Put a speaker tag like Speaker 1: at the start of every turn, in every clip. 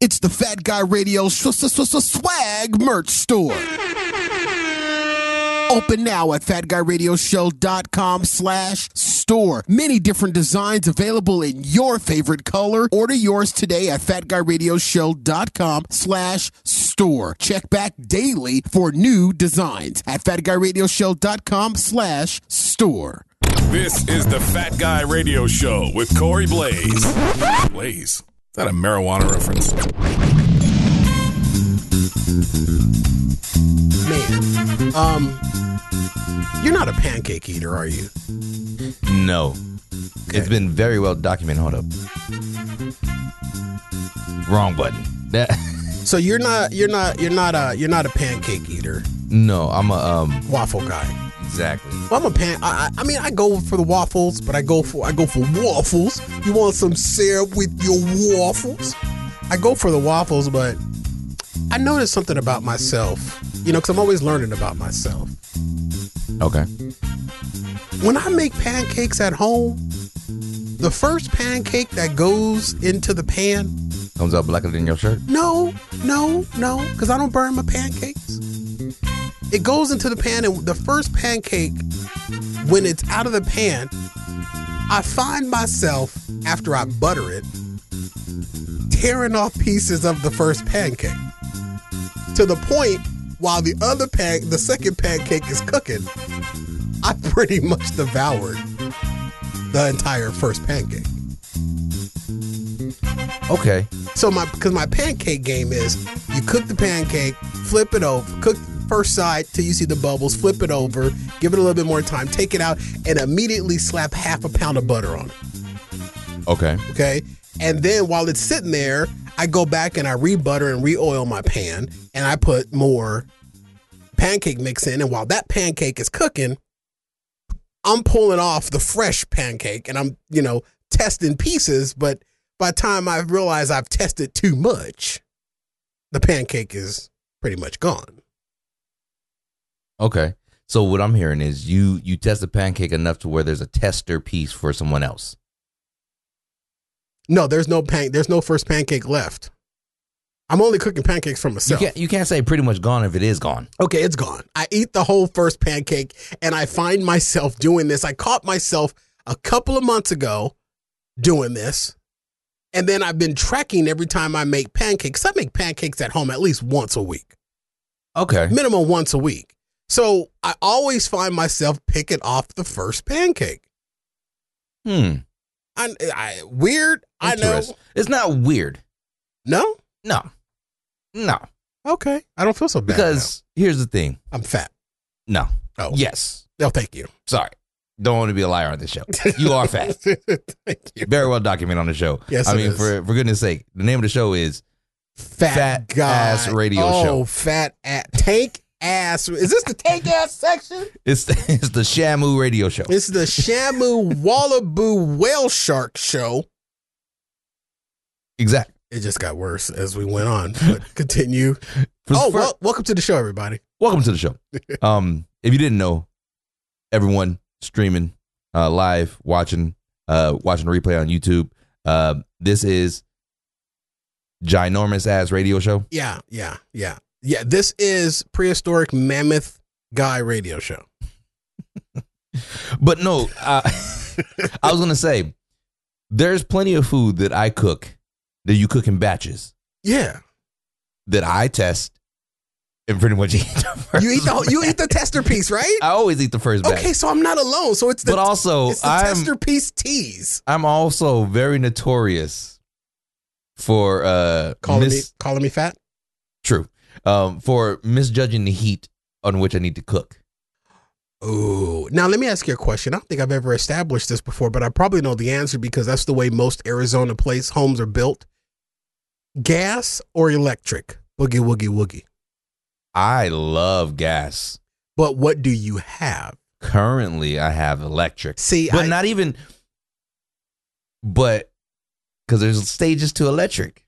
Speaker 1: It's the Fat Guy Radio sw- sw- sw- Swag Merch Store. Open now at fatguyradioshow.com slash store. Many different designs available in your favorite color. Order yours today at fatguyradioshow.com slash store. Check back daily for new designs at fatguyradioshow.com slash store.
Speaker 2: This is the Fat Guy Radio Show with Corey Blaze. Blaze? Is that a marijuana reference?
Speaker 1: Man, um, you're not a pancake eater, are you?
Speaker 3: No. It's been very well documented. Hold up. Wrong button. That
Speaker 1: So you're not you're not you're not a you're not a pancake eater,
Speaker 3: no, I'm a um
Speaker 1: waffle guy.
Speaker 3: Exactly.
Speaker 1: Well, I'm a pan. I, I mean, I go for the waffles, but I go for I go for waffles. You want some syrup with your waffles? I go for the waffles, but I noticed something about myself. You know, because I'm always learning about myself.
Speaker 3: Okay.
Speaker 1: When I make pancakes at home, the first pancake that goes into the pan,
Speaker 3: Comes out blacker than your shirt.
Speaker 1: no, no, no, because I don't burn my pancakes. It goes into the pan, and the first pancake, when it's out of the pan, I find myself, after I butter it, tearing off pieces of the first pancake. To the point, while the other pan, the second pancake is cooking, I pretty much devoured the entire first pancake.
Speaker 3: Okay.
Speaker 1: So my because my pancake game is you cook the pancake, flip it over, cook first side till you see the bubbles, flip it over, give it a little bit more time, take it out, and immediately slap half a pound of butter on it.
Speaker 3: Okay.
Speaker 1: Okay. And then while it's sitting there, I go back and I re-butter and re-oil my pan and I put more pancake mix in. And while that pancake is cooking, I'm pulling off the fresh pancake and I'm, you know, testing pieces. But by the time I realize I've tested too much, the pancake is pretty much gone.
Speaker 3: Okay. So what I'm hearing is you you test the pancake enough to where there's a tester piece for someone else.
Speaker 1: No, there's no pan there's no first pancake left. I'm only cooking pancakes for
Speaker 3: You
Speaker 1: myself.
Speaker 3: can't you can't say pretty much gone if it is gone.
Speaker 1: Okay, it's gone. I eat the whole first pancake and I find myself doing this. I caught myself a couple of months ago doing this. And then I've been tracking every time I make pancakes. I make pancakes at home at least once a week,
Speaker 3: Okay.
Speaker 1: minimum once a week. So I always find myself picking off the first pancake.
Speaker 3: Hmm.
Speaker 1: I, I weird. I know.
Speaker 3: It's not weird.
Speaker 1: No.
Speaker 3: No. No.
Speaker 1: Okay. I don't feel so bad
Speaker 3: Because here's the thing.
Speaker 1: I'm fat.
Speaker 3: No.
Speaker 1: Oh.
Speaker 3: Yes.
Speaker 1: No, thank you.
Speaker 3: Sorry. Don't want to be a liar on this show. You are fat.
Speaker 1: thank you.
Speaker 3: Very well documented on the show.
Speaker 1: Yes,
Speaker 3: I mean,
Speaker 1: is.
Speaker 3: for for goodness sake, the name of the show is
Speaker 1: fat,
Speaker 3: Fat ass radio
Speaker 1: oh,
Speaker 3: show.
Speaker 1: fat ass tank ass. Is this the take ass section?
Speaker 3: it's it's the Shamu Radio Show.
Speaker 1: It's the Shamu Wallaboo Whale Shark show.
Speaker 3: Exact.
Speaker 1: It just got worse as we went on. But continue. Oh, well, welcome to the show, everybody.
Speaker 3: welcome to the show. Um, if you didn't know, everyone streaming, uh, live, watching, uh, watching the replay on YouTube. Uh, this is ginormous ass radio show.
Speaker 1: Yeah, yeah, yeah, yeah. This is prehistoric mammoth guy radio show.
Speaker 3: But no, uh, I was gonna say there's plenty of food that I cook that you cook in batches
Speaker 1: Yeah,
Speaker 3: that I test and pretty much eat. The first
Speaker 1: you eat the whole- you eat the tester piece, right?
Speaker 3: I always eat the first batch.
Speaker 1: Okay, so I'm not alone. So it's the
Speaker 3: but also
Speaker 1: it's the
Speaker 3: I'm
Speaker 1: tester piece tease.
Speaker 3: I'm also very notorious for uh
Speaker 1: Calling me calling me fat.
Speaker 3: true um for misjudging the heat on which I need to cook.
Speaker 1: Ooh. Now let me ask you a question. I don't think I've ever established this before, but I probably know the answer because that's the way most Arizona place homes are built. Gas or electric? Boogie woogie woogie.
Speaker 3: I love gas.
Speaker 1: But what do you have?
Speaker 3: Currently, I have electric,
Speaker 1: See,
Speaker 3: but
Speaker 1: I,
Speaker 3: not even. But because there's stages to electric.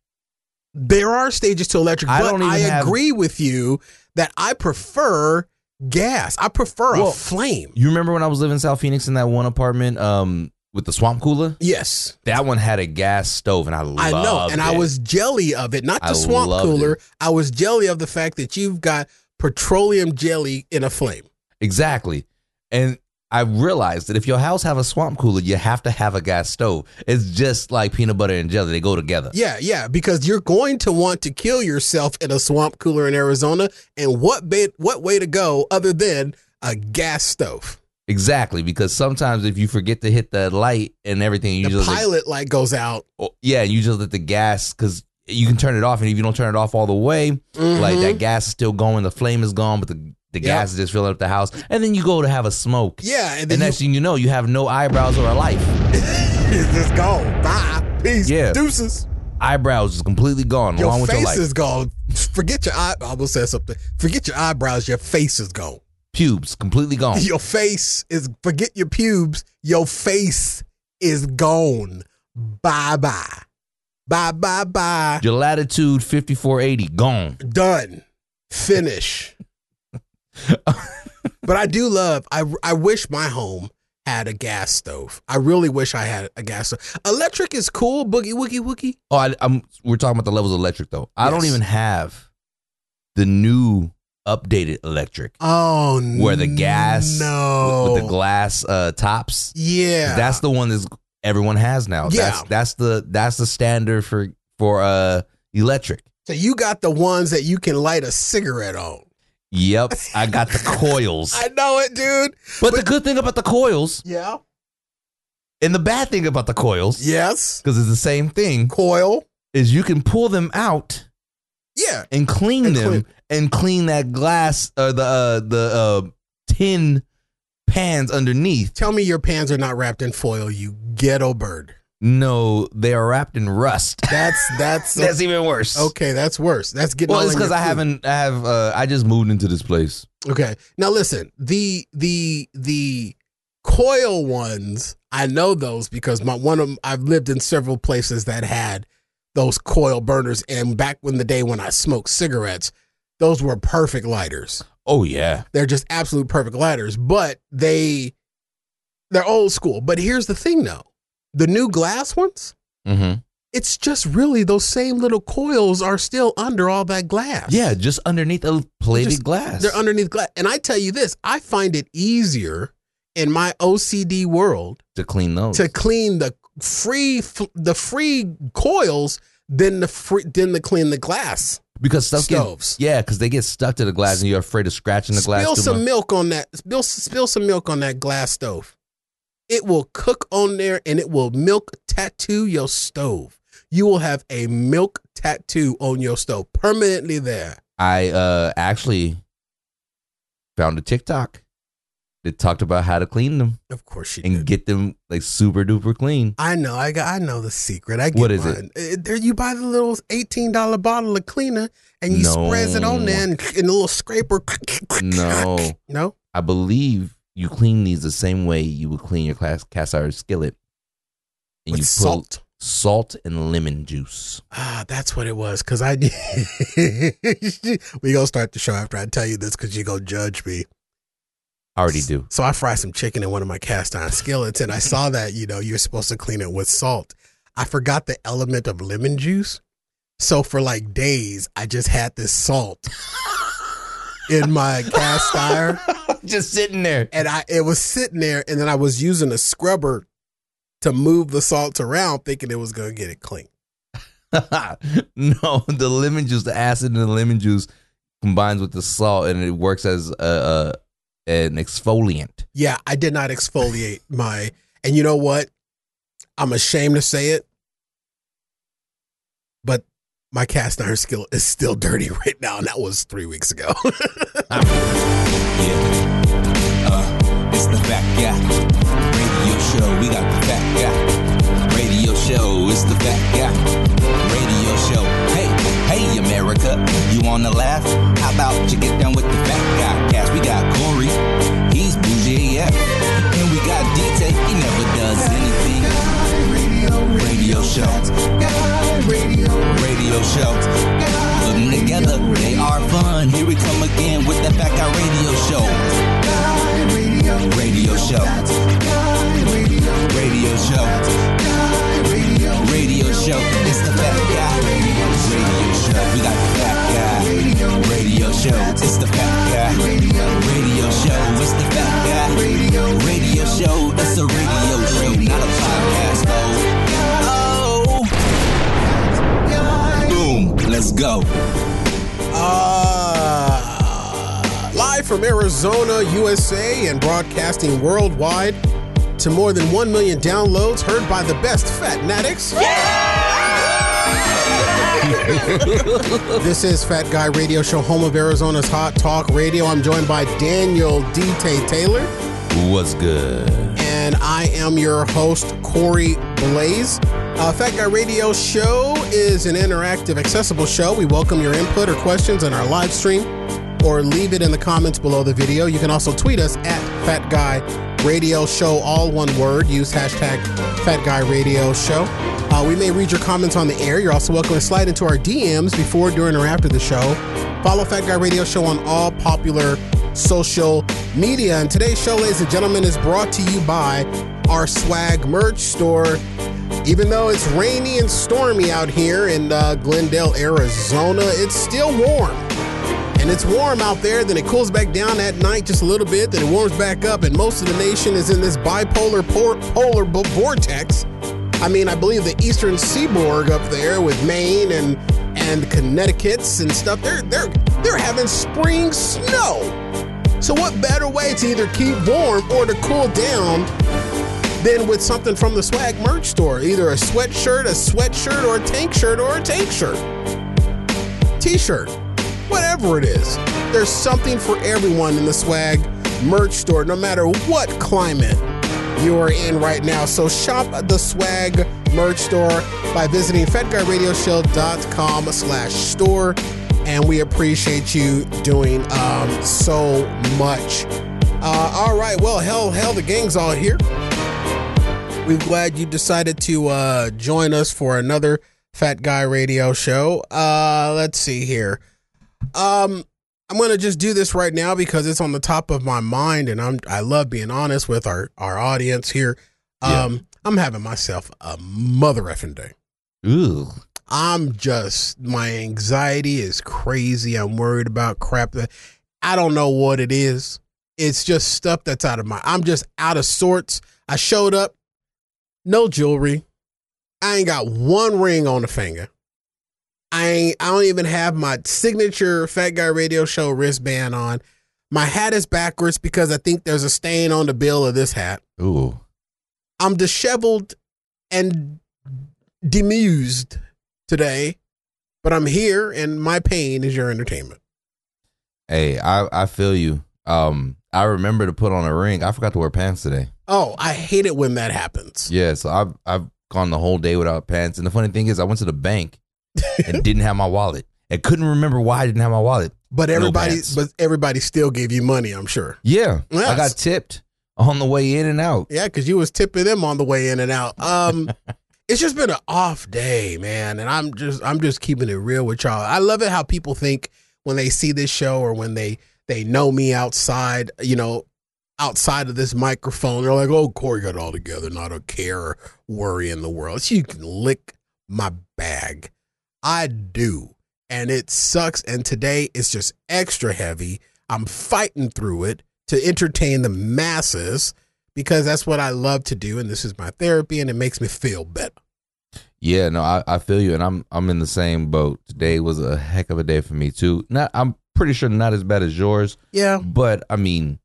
Speaker 1: There are stages to electric,
Speaker 3: I
Speaker 1: but I
Speaker 3: have-
Speaker 1: agree with you that I prefer gas. I prefer
Speaker 3: Well,
Speaker 1: a flame.
Speaker 3: You remember when I was living in South Phoenix in that one apartment? Um, with the swamp cooler.
Speaker 1: Yes.
Speaker 3: That one had a gas stove, and I loved it.
Speaker 1: I know, and I was jelly of it. Not the
Speaker 3: I
Speaker 1: swamp cooler.
Speaker 3: it.
Speaker 1: I was jelly of the fact that you've got petroleum jelly in a flame.
Speaker 3: exactly, and I realized that if your house have a swamp cooler, you have to have a gas stove. It's just like peanut butter and jelly; they go together.
Speaker 1: Yeah, yeah, because you're going to want to kill yourself in a swamp cooler in Arizona. And what bit, what way to go other than a gas stove?
Speaker 3: Exactly, because sometimes if you forget to hit the light and everything, you
Speaker 1: The
Speaker 3: just
Speaker 1: pilot light goes out.
Speaker 3: oh, yeah, you just let the gas because you can turn it off, and if you don't turn it off all the way, like
Speaker 1: Mhm.
Speaker 3: that gas is still going, the flame is gone, but the the
Speaker 1: Yep.
Speaker 3: gas is just filling up the house, and then you go to have a smoke.
Speaker 1: Yeah, and
Speaker 3: And next thing you know, you have no eyebrows or a life.
Speaker 1: you just gone. Bye. Peace.
Speaker 3: Yeah.
Speaker 1: Deuces.
Speaker 3: Eyebrows is completely gone
Speaker 1: Your
Speaker 3: along with your
Speaker 1: face
Speaker 3: life.
Speaker 1: is gone. Forget your eye. I almost said something. Forget your eyebrows. Your face is gone.
Speaker 3: Pubes completely gone.
Speaker 1: Your face is. Forget your pubes. Your face is gone. Bye bye. Bye bye bye.
Speaker 3: Your latitude 5480 gone.
Speaker 1: Done. Finish. But I do love. I I wish my home had a gas stove. I really wish I had a gas stove. Electric is cool. Boogie woogie woogie.
Speaker 3: Oh, I, I'm. We're talking about the levels of electric though. I don't even have the new updated electric
Speaker 1: Oh
Speaker 3: where the gas
Speaker 1: No.
Speaker 3: with, with the glass uh, tops.
Speaker 1: Yeah.
Speaker 3: That's the one that everyone has now.
Speaker 1: Yeah.
Speaker 3: That's that's the that's the standard for for uh electric.
Speaker 1: so you got the ones that you can light a cigarette on.
Speaker 3: Yep, I got the coils.
Speaker 1: I know it, dude.
Speaker 3: But the good thing about the coils
Speaker 1: Yeah.
Speaker 3: and the bad thing about the coils,
Speaker 1: Yes.
Speaker 3: because it's the same thing,
Speaker 1: Coil.
Speaker 3: is you can pull them out
Speaker 1: Yeah.
Speaker 3: and clean
Speaker 1: And
Speaker 3: them
Speaker 1: clean-
Speaker 3: and clean that glass or the uh, the uh, tin pans underneath.
Speaker 1: Tell me your pans are not wrapped in foil, you ghetto bird.
Speaker 3: No, they are wrapped in rust.
Speaker 1: That's that's
Speaker 3: That's even worse.
Speaker 1: okay. That's worse. That's getting.
Speaker 3: Well, it's because I
Speaker 1: food.
Speaker 3: haven't. I have. Uh, I just moved into this place.
Speaker 1: Okay. Now listen, the the the coil ones, I know those because my one of 'em- I've lived in several places that had those coil burners and back when the day when I smoked cigarettes, those were perfect lighters.
Speaker 3: Oh yeah.
Speaker 1: They're just absolute perfect lighters, but they they're old school. But here's the thing though. The new glass ones,
Speaker 3: Mm-hmm.
Speaker 1: it's just really those same little coils are still under all that glass.
Speaker 3: Yeah, just underneath a plated
Speaker 1: Just-
Speaker 3: glass.
Speaker 1: They're underneath glass. And I tell you this, I find it easier in my OCD world
Speaker 3: to clean those.
Speaker 1: to clean the free the free coils than the free than to clean the glass
Speaker 3: because stuff get-
Speaker 1: stoves.
Speaker 3: yeah, because they get stuck to the glass, and you're afraid of scratching the glass.
Speaker 1: spill some
Speaker 3: much.
Speaker 1: milk on that. Spill spill some milk on that glass stove. It will cook on there and it will milk tattoo your stove. You will have a milk tattoo on your stove permanently there.
Speaker 3: I uh actually found a TikTok that talked about how to clean them
Speaker 1: Of course you
Speaker 3: and
Speaker 1: did.
Speaker 3: get them like super duper clean.
Speaker 1: I know. I got. I know the secret. I get
Speaker 3: What is
Speaker 1: mine. it? There, you buy the little eighteen dollar bottle of cleaner and you
Speaker 3: No.
Speaker 1: spreads it on there and, and a little scraper.
Speaker 3: No.
Speaker 1: no.
Speaker 3: I believe you clean these the same way you would clean your class cast iron skillet. And
Speaker 1: With
Speaker 3: you
Speaker 1: salt.
Speaker 3: put salt and lemon juice.
Speaker 1: Ah, that's what it was. Cause I. we gonna start the show after I tell you this because you gonna judge me.
Speaker 3: I already do.
Speaker 1: So I fried some chicken in one of my cast iron skillets, and I saw that you know you're supposed to clean it with salt. I forgot the element of lemon juice, so for like days I just had this salt in my cast iron.
Speaker 3: Just sitting there.
Speaker 1: and I it was sitting there, and then I was using a scrubber to move the salt around, thinking it was gonna get it clean.
Speaker 3: no, the lemon juice, the acid in the lemon juice combines with the salt and it works as a, a an exfoliant.
Speaker 1: Yeah, I did not exfoliate my, and you know what? I'm ashamed to say it, but my cast iron skill is still dirty right now, and that was three weeks ago.
Speaker 4: Yeah. Guy Radio Show. We got the Fat Guy Radio Show. It's the Fat Guy Radio Show. Hey, hey, America. You wanna laugh? How about you get down with the Fat Guy cast? We got Corey. He's bougie AF. And we got DJ. He never does anything. Radio Show. Radio Show. Put them together, they are fun. Here we come again with the Fat Guy Radio Show. Radio Show. Radio show. Radio show. It's the fat guy. Radio show. We got the fat guy. Radio show. It's the fat guy. Radio show. It's the fat guy. Radio show. It's a radio show, not a podcast, though. Oh. Boom. Let's go.
Speaker 1: Uh, live from Arizona, USA, and broadcasting worldwide to more than 1 million downloads, heard by the best fat natics. this is Fat Guy Radio Show, home of Arizona's Hot Talk Radio. I'm joined by Daniel D.T. Taylor,
Speaker 3: What's good?
Speaker 1: and I am your host, Corey Blaze. Uh, Fat Guy Radio Show is an interactive, accessible show. We welcome your input or questions on our live stream or leave it in the comments below the video. You can also tweet us at Fat Guy Radio Show, all one word. Use hashtag Fat Guy Radio Show. Uh, we may read your comments on the air. You're also welcome to slide into our DMs before, during, or after the show. Follow Fat Guy Radio Show on all popular social media. And today's show, ladies and gentlemen, is brought to you by our swag merch store. Even though it's rainy and stormy out here in uh, Glendale, Arizona, it's still warm. And it's warm out there, then it cools back down at night just a little bit, then it warms back up, and most of the nation is in this bipolar por- polar b- vortex. I mean, I believe the eastern seaboard up there with Maine and and Connecticut's and stuff, they're they're they're having spring snow. So what better way to either keep warm or to cool down than with something from the swag merch store? Either a sweatshirt, a sweatshirt, or a tank shirt, or a tank shirt. T-shirt, whatever it is. There's something for everyone in the swag merch store, no matter what climate you are in right now. So shop the swag merch store by visiting fatguyradioshow.com slash store. And we appreciate you doing um, so much. Uh, all right, well, hell, hell, the gang's all here. We're glad you decided to uh, join us for another Fat Guy Radio show. Uh, let's see here. Um, I'm gonna just do this right now because it's on the top of my mind, and I'm I love being honest with our our audience here. Um, I'm having myself a mother effing day.
Speaker 3: Ooh.
Speaker 1: I'm just my anxiety is crazy. I'm worried about crap that I don't know what it is. It's just stuff that's out of my I'm just out of sorts. I showed up, no jewelry. I ain't got one ring on the finger. I ain't I don't even have my signature Fat Guy Radio Show wristband on. My hat is backwards because I think there's a stain on the bill of this hat.
Speaker 3: Ooh.
Speaker 1: I'm disheveled and demused today, but I'm here and my pain is your entertainment.
Speaker 3: Hey, I I feel you. Um, I remember to put on a ring. I forgot to wear pants today.
Speaker 1: Oh, I hate it when that happens.
Speaker 3: Yeah, so I've I've gone the whole day without pants. And the funny thing is, I went to the bank and didn't have my wallet. and couldn't remember why I didn't have my wallet.
Speaker 1: But everybody,
Speaker 3: pants.
Speaker 1: but everybody still gave you money. I'm sure.
Speaker 3: Yeah, I got tipped on the way in and out.
Speaker 1: Yeah, because you was tipping them on the way in and out. Um, it's just been an off day, man, and I'm just I'm just keeping it real with y'all. I love it how people think when they see this show or when they they know me outside, you know, outside of this microphone. They're like, "Oh, Corey got it all together, not a care or worry in the world." So you can lick my bag. I do, and it sucks. And today it's just extra heavy. I'm fighting through it to entertain the masses because that's what I love to do, and this is my therapy, and it makes me feel better.
Speaker 3: Yeah, no, I, I feel you, and I'm I'm in the same boat. Today was a heck of a day for me too. Not, I'm pretty sure not as bad as yours,
Speaker 1: Yeah,
Speaker 3: but I mean,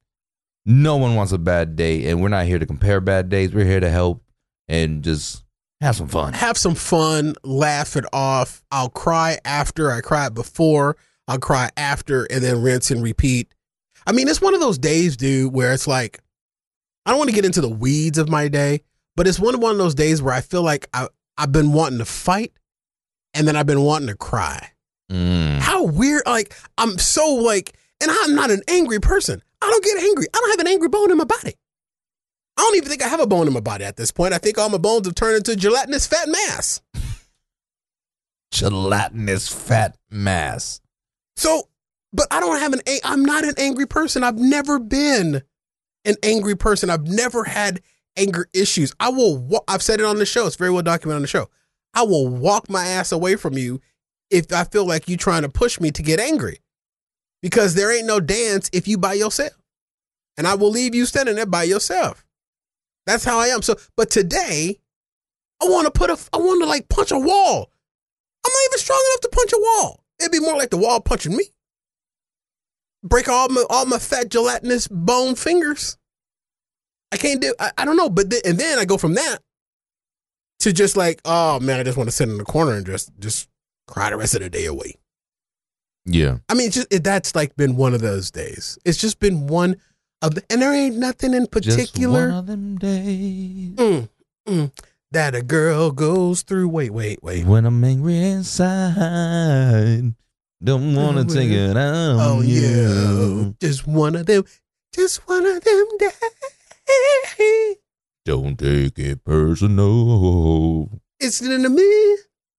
Speaker 3: no one wants a bad day, and we're not here to compare bad days. We're here to help and just have some fun.
Speaker 1: have some fun, laugh it off. I'll cry after. I cried before. I'll cry after, and then rinse and repeat. I mean, it's one of those days, dude, where it's like I don't want to get into the weeds of my day, but it's one one of those days where I feel like I I've been wanting to fight, and then I've been wanting to cry.
Speaker 3: Mm.
Speaker 1: How weird! Like I'm so like, and I'm not an angry person. I don't get angry. I don't have an angry bone in my body. I don't even think I have a bone in my body at this point. I think all my bones have turned into gelatinous fat mass.
Speaker 3: Gelatinous fat mass.
Speaker 1: So, but I don't have an. I'm not an angry person. I've never been an angry person. I've never had anger issues, I will. I've said it on the show. It's very well documented on the show. I will walk my ass away from you if I feel like you trying to push me to get angry, because there ain't no dance if you by yourself, and I will leave you standing there by yourself. That's how I am. So, but today, I want to put a. I want to like punch a wall. I'm not even strong enough to punch a wall. It'd be more like the wall punching me. Break all my all my fat gelatinous bone fingers. I can't do. I, I don't know. But then, and then I go from that to just like, oh man, I just want to sit in the corner and just just cry the rest of the day away.
Speaker 3: Yeah.
Speaker 1: I mean, it's just it, that's like been one of those days. It's just been one of the, and there ain't nothing in
Speaker 3: Just
Speaker 1: particular.
Speaker 3: one of them days
Speaker 1: Mm, mm, that a girl goes through. Wait, wait, wait.
Speaker 3: when I'm angry inside. Don't want to take it out.
Speaker 1: Oh yeah, just one of them. Just one of them days.
Speaker 3: Don't take it personal.
Speaker 1: It's in the me.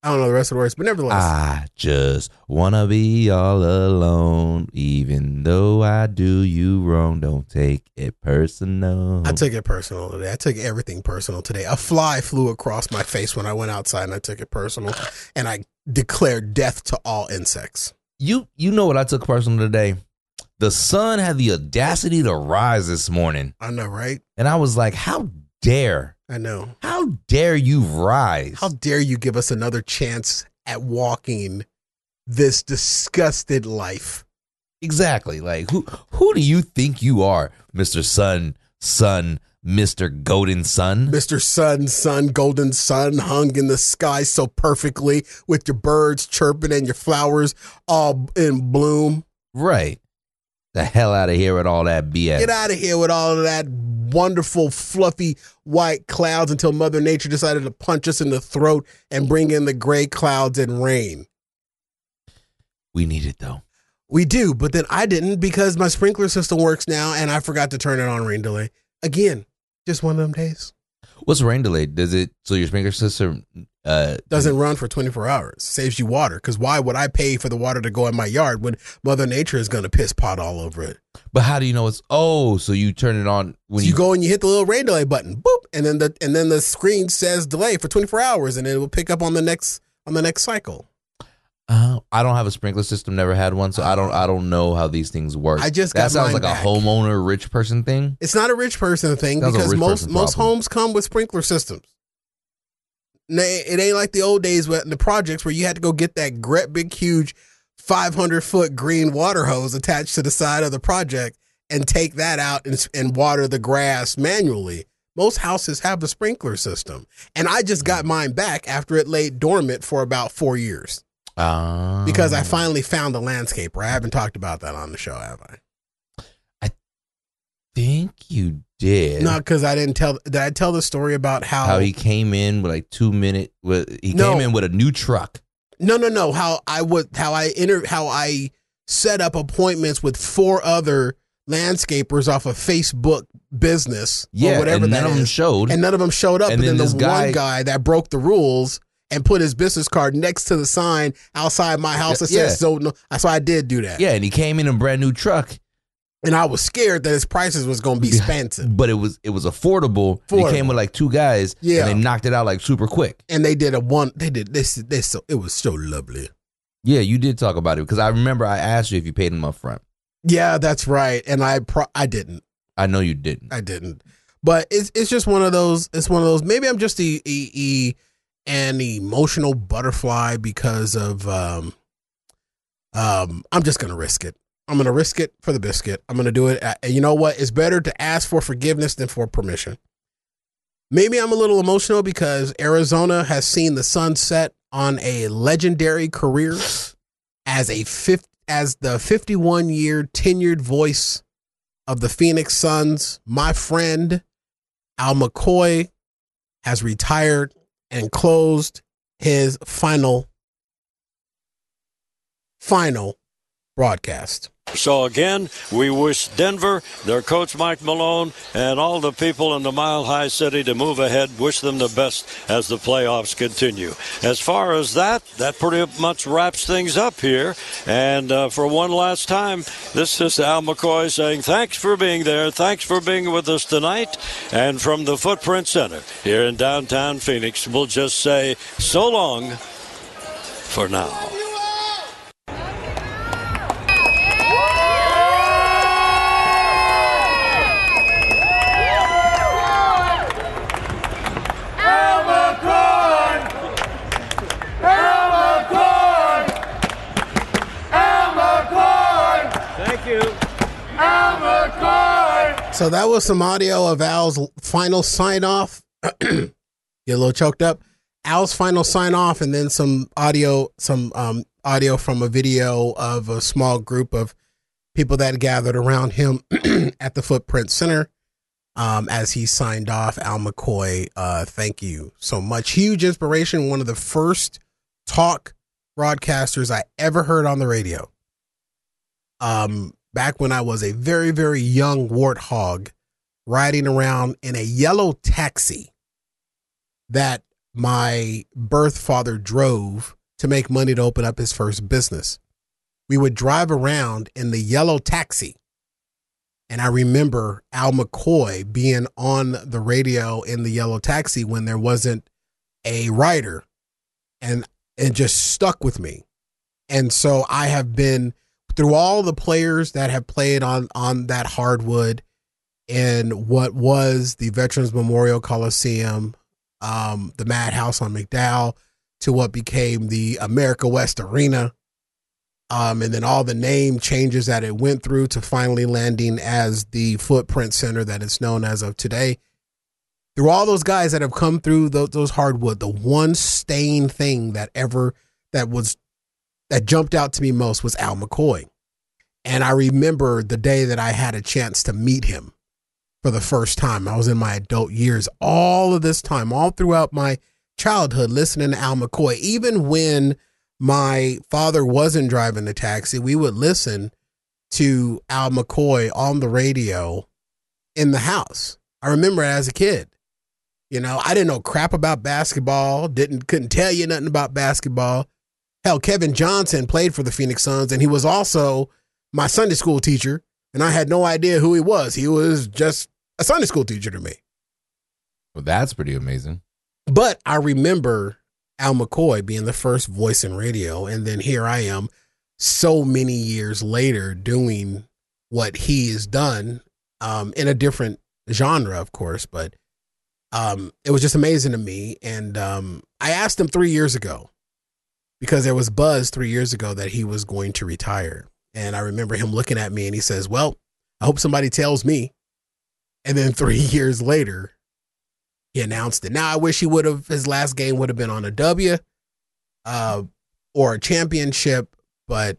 Speaker 1: I don't know the rest of the words, but nevertheless,
Speaker 3: I just wanna be all alone, even though I do you wrong. Don't take it personal.
Speaker 1: I took it personal today. I took everything personal today. A fly flew across my face when I went outside, and I took it personal, and I declared death to all insects.
Speaker 3: you you know what I took personal today? The sun had the audacity to rise this morning,
Speaker 1: I know, right?
Speaker 3: and I was like, "How dare,
Speaker 1: I know.
Speaker 3: how dare you rise?"
Speaker 1: How dare you give us another chance at walking this disgusted life?
Speaker 3: Exactly? Like who who do you think you are, Mister Sun Sun Mister Golden Sun?
Speaker 1: Mr. Sun, sun, golden sun hung in the sky so perfectly with your birds chirping and your flowers all in bloom.
Speaker 3: Right. The hell out of here with all that BS.
Speaker 1: Get out of here with all of that wonderful, fluffy white clouds until Mother Nature decided to punch us in the throat and bring in the gray clouds and rain.
Speaker 3: We need it though.
Speaker 1: We do, but then I didn't because my sprinkler system works now and I forgot to turn it on rain delay. Again, just one of them days.
Speaker 3: What's rain delay? Does it so your sprinkler system uh
Speaker 1: Doesn't run for 24 hours. Saves you water. Because why would I pay for the water to go in my yard when Mother Nature is going to piss pot all over it?
Speaker 3: but how do you know it's oh so you turn it on when
Speaker 1: so you, go and you hit the little rain delay button, boop, and then the and then the screen says delay for 24 hours, and then it will pick up on the next on the next cycle.
Speaker 3: Uh, I don't have a sprinkler system, never had one, so I don't I don't know how these things work.
Speaker 1: I just
Speaker 3: that
Speaker 1: got
Speaker 3: sounds
Speaker 1: mine
Speaker 3: like
Speaker 1: back.
Speaker 3: a homeowner rich person thing.
Speaker 1: It's not a rich person thing
Speaker 3: a
Speaker 1: because
Speaker 3: rich
Speaker 1: most
Speaker 3: person
Speaker 1: most
Speaker 3: problem.
Speaker 1: homes come with sprinkler systems. Nah, It ain't like the old days when the projects where you had to go get that great big huge 500 foot green water hose attached to the side of the project and take that out and, and water the grass manually. Most houses have a sprinkler system, and I just got mine back after it laid dormant for about four years
Speaker 3: Uh,
Speaker 1: because I finally found a landscaper. I haven't talked about that on the show, have I?
Speaker 3: I think you did.
Speaker 1: No, because I didn't tell. Did I tell the story about
Speaker 3: how he came in with like two minute with he
Speaker 1: No.
Speaker 3: came in with a new truck.
Speaker 1: No, no, no. How I would, how I enter, how I set up appointments with four other landscapers off of Facebook business
Speaker 3: Yeah,
Speaker 1: or whatever
Speaker 3: and
Speaker 1: that
Speaker 3: none of them showed.
Speaker 1: and none of them showed up.
Speaker 3: And
Speaker 1: And,
Speaker 3: then
Speaker 1: then, the
Speaker 3: guy-
Speaker 1: one guy that broke the rules and put his business card next to the sign outside my house that says so. I did do that.
Speaker 3: yeah, and he came in a brand new truck,
Speaker 1: and I was scared that his prices was going to be expensive.
Speaker 3: but it was it was affordable. He came with like two guys,
Speaker 1: Yeah.
Speaker 3: and they knocked it out like super quick.
Speaker 1: And they did a one. They did this. This. So, it was so lovely.
Speaker 3: Yeah, you did talk about it because I remember I asked you if you paid him up front.
Speaker 1: Yeah, that's right. And I, pro- I didn't.
Speaker 3: I know you didn't.
Speaker 1: I didn't. But it's it's just one of those. It's one of those. Maybe I'm just a, a, a an emotional butterfly because of um um. I'm just gonna risk it. I'm gonna risk it for the biscuit. I'm gonna do it. And you know what? It's better to ask for forgiveness than for permission. Maybe I'm a little emotional because Arizona has seen the sunset on a legendary career as a fifth as the 51 year tenured voice of the Phoenix Suns, my friend Al McCoy has retired and closed his final final broadcast.
Speaker 5: So again, we wish Denver, their coach Mike Malone, and all the people in the Mile High City to move ahead. Wish them the best as the playoffs continue. As far as that, that pretty much wraps things up here. And uh, for one last time, this is Al McCoy saying thanks for being there. Thanks for being with us tonight. And from the Footprint Center here in downtown Phoenix, we'll just say so long for now.
Speaker 1: So that was some audio of Al's final sign off. Get a little choked up. Al's final sign off, and then some audio, some um, audio from a video of a small group of people that gathered around him at the Footprint Center um, as he signed off. Al McCoy, uh, thank you so much. Huge inspiration. One of the first talk broadcasters I ever heard on the radio. Um, back when I was a very, very young warthog riding around in a yellow taxi that my birth father drove to make money to open up his first business. We would drive around in the yellow taxi. And I remember Al McCoy being on the radio in the yellow taxi when there wasn't a rider and it just stuck with me. And so I have been through all the players that have played on on that hardwood in what was the Veterans Memorial Coliseum, um, the Madhouse on McDowell, to what became the America West Arena, um, and then all the name changes that it went through to finally landing as the Footprint Center that it's known as of today. Through all those guys that have come through those, those hardwood, the one stain thing that ever that was that jumped out to me most was Al McCoy. And I remember the day that I had a chance to meet him for the first time. I was in my adult years, all of this time, all throughout my childhood, listening to Al McCoy. Even when my father wasn't driving the taxi, we would listen to Al McCoy on the radio in the house. I remember as a kid. You know, I didn't know crap about basketball, didn't couldn't tell you nothing about basketball. Hell, Kevin Johnson played for the Phoenix Suns, and he was also my Sunday school teacher, and I had no idea who he was. He was just a Sunday school teacher to me.
Speaker 3: Well, that's pretty amazing.
Speaker 1: But I remember Al McCoy being the first voice in radio, and then here I am, so many years later, doing what he has done um, in a different genre, of course. But um, it was just amazing to me, and um, I asked him three years ago because there was buzz three years ago that he was going to retire. And I remember him looking at me and he says, Well, I hope somebody tells me. And then three years later, he announced it. Now I wish he would have his last game would have been on a W uh, or a championship, but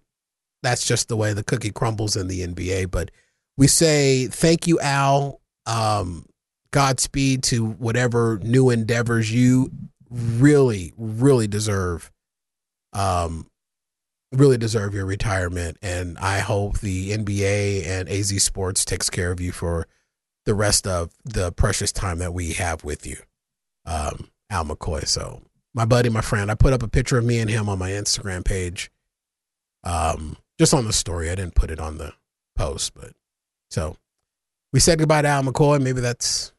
Speaker 1: that's just the way the cookie crumbles in the NBA. But we say thank you, Al. Um, Godspeed to whatever new endeavors you really, really deserve. Um, really deserve your retirement, and I hope the NBA and AZ Sports takes care of you for the rest of the precious time that we have with you, um, Al McCoy. So, my buddy, my friend, I put up a picture of me and him on my Instagram page, um, just on the story. I didn't put it on the post, but so we said goodbye to Al McCoy. Maybe that's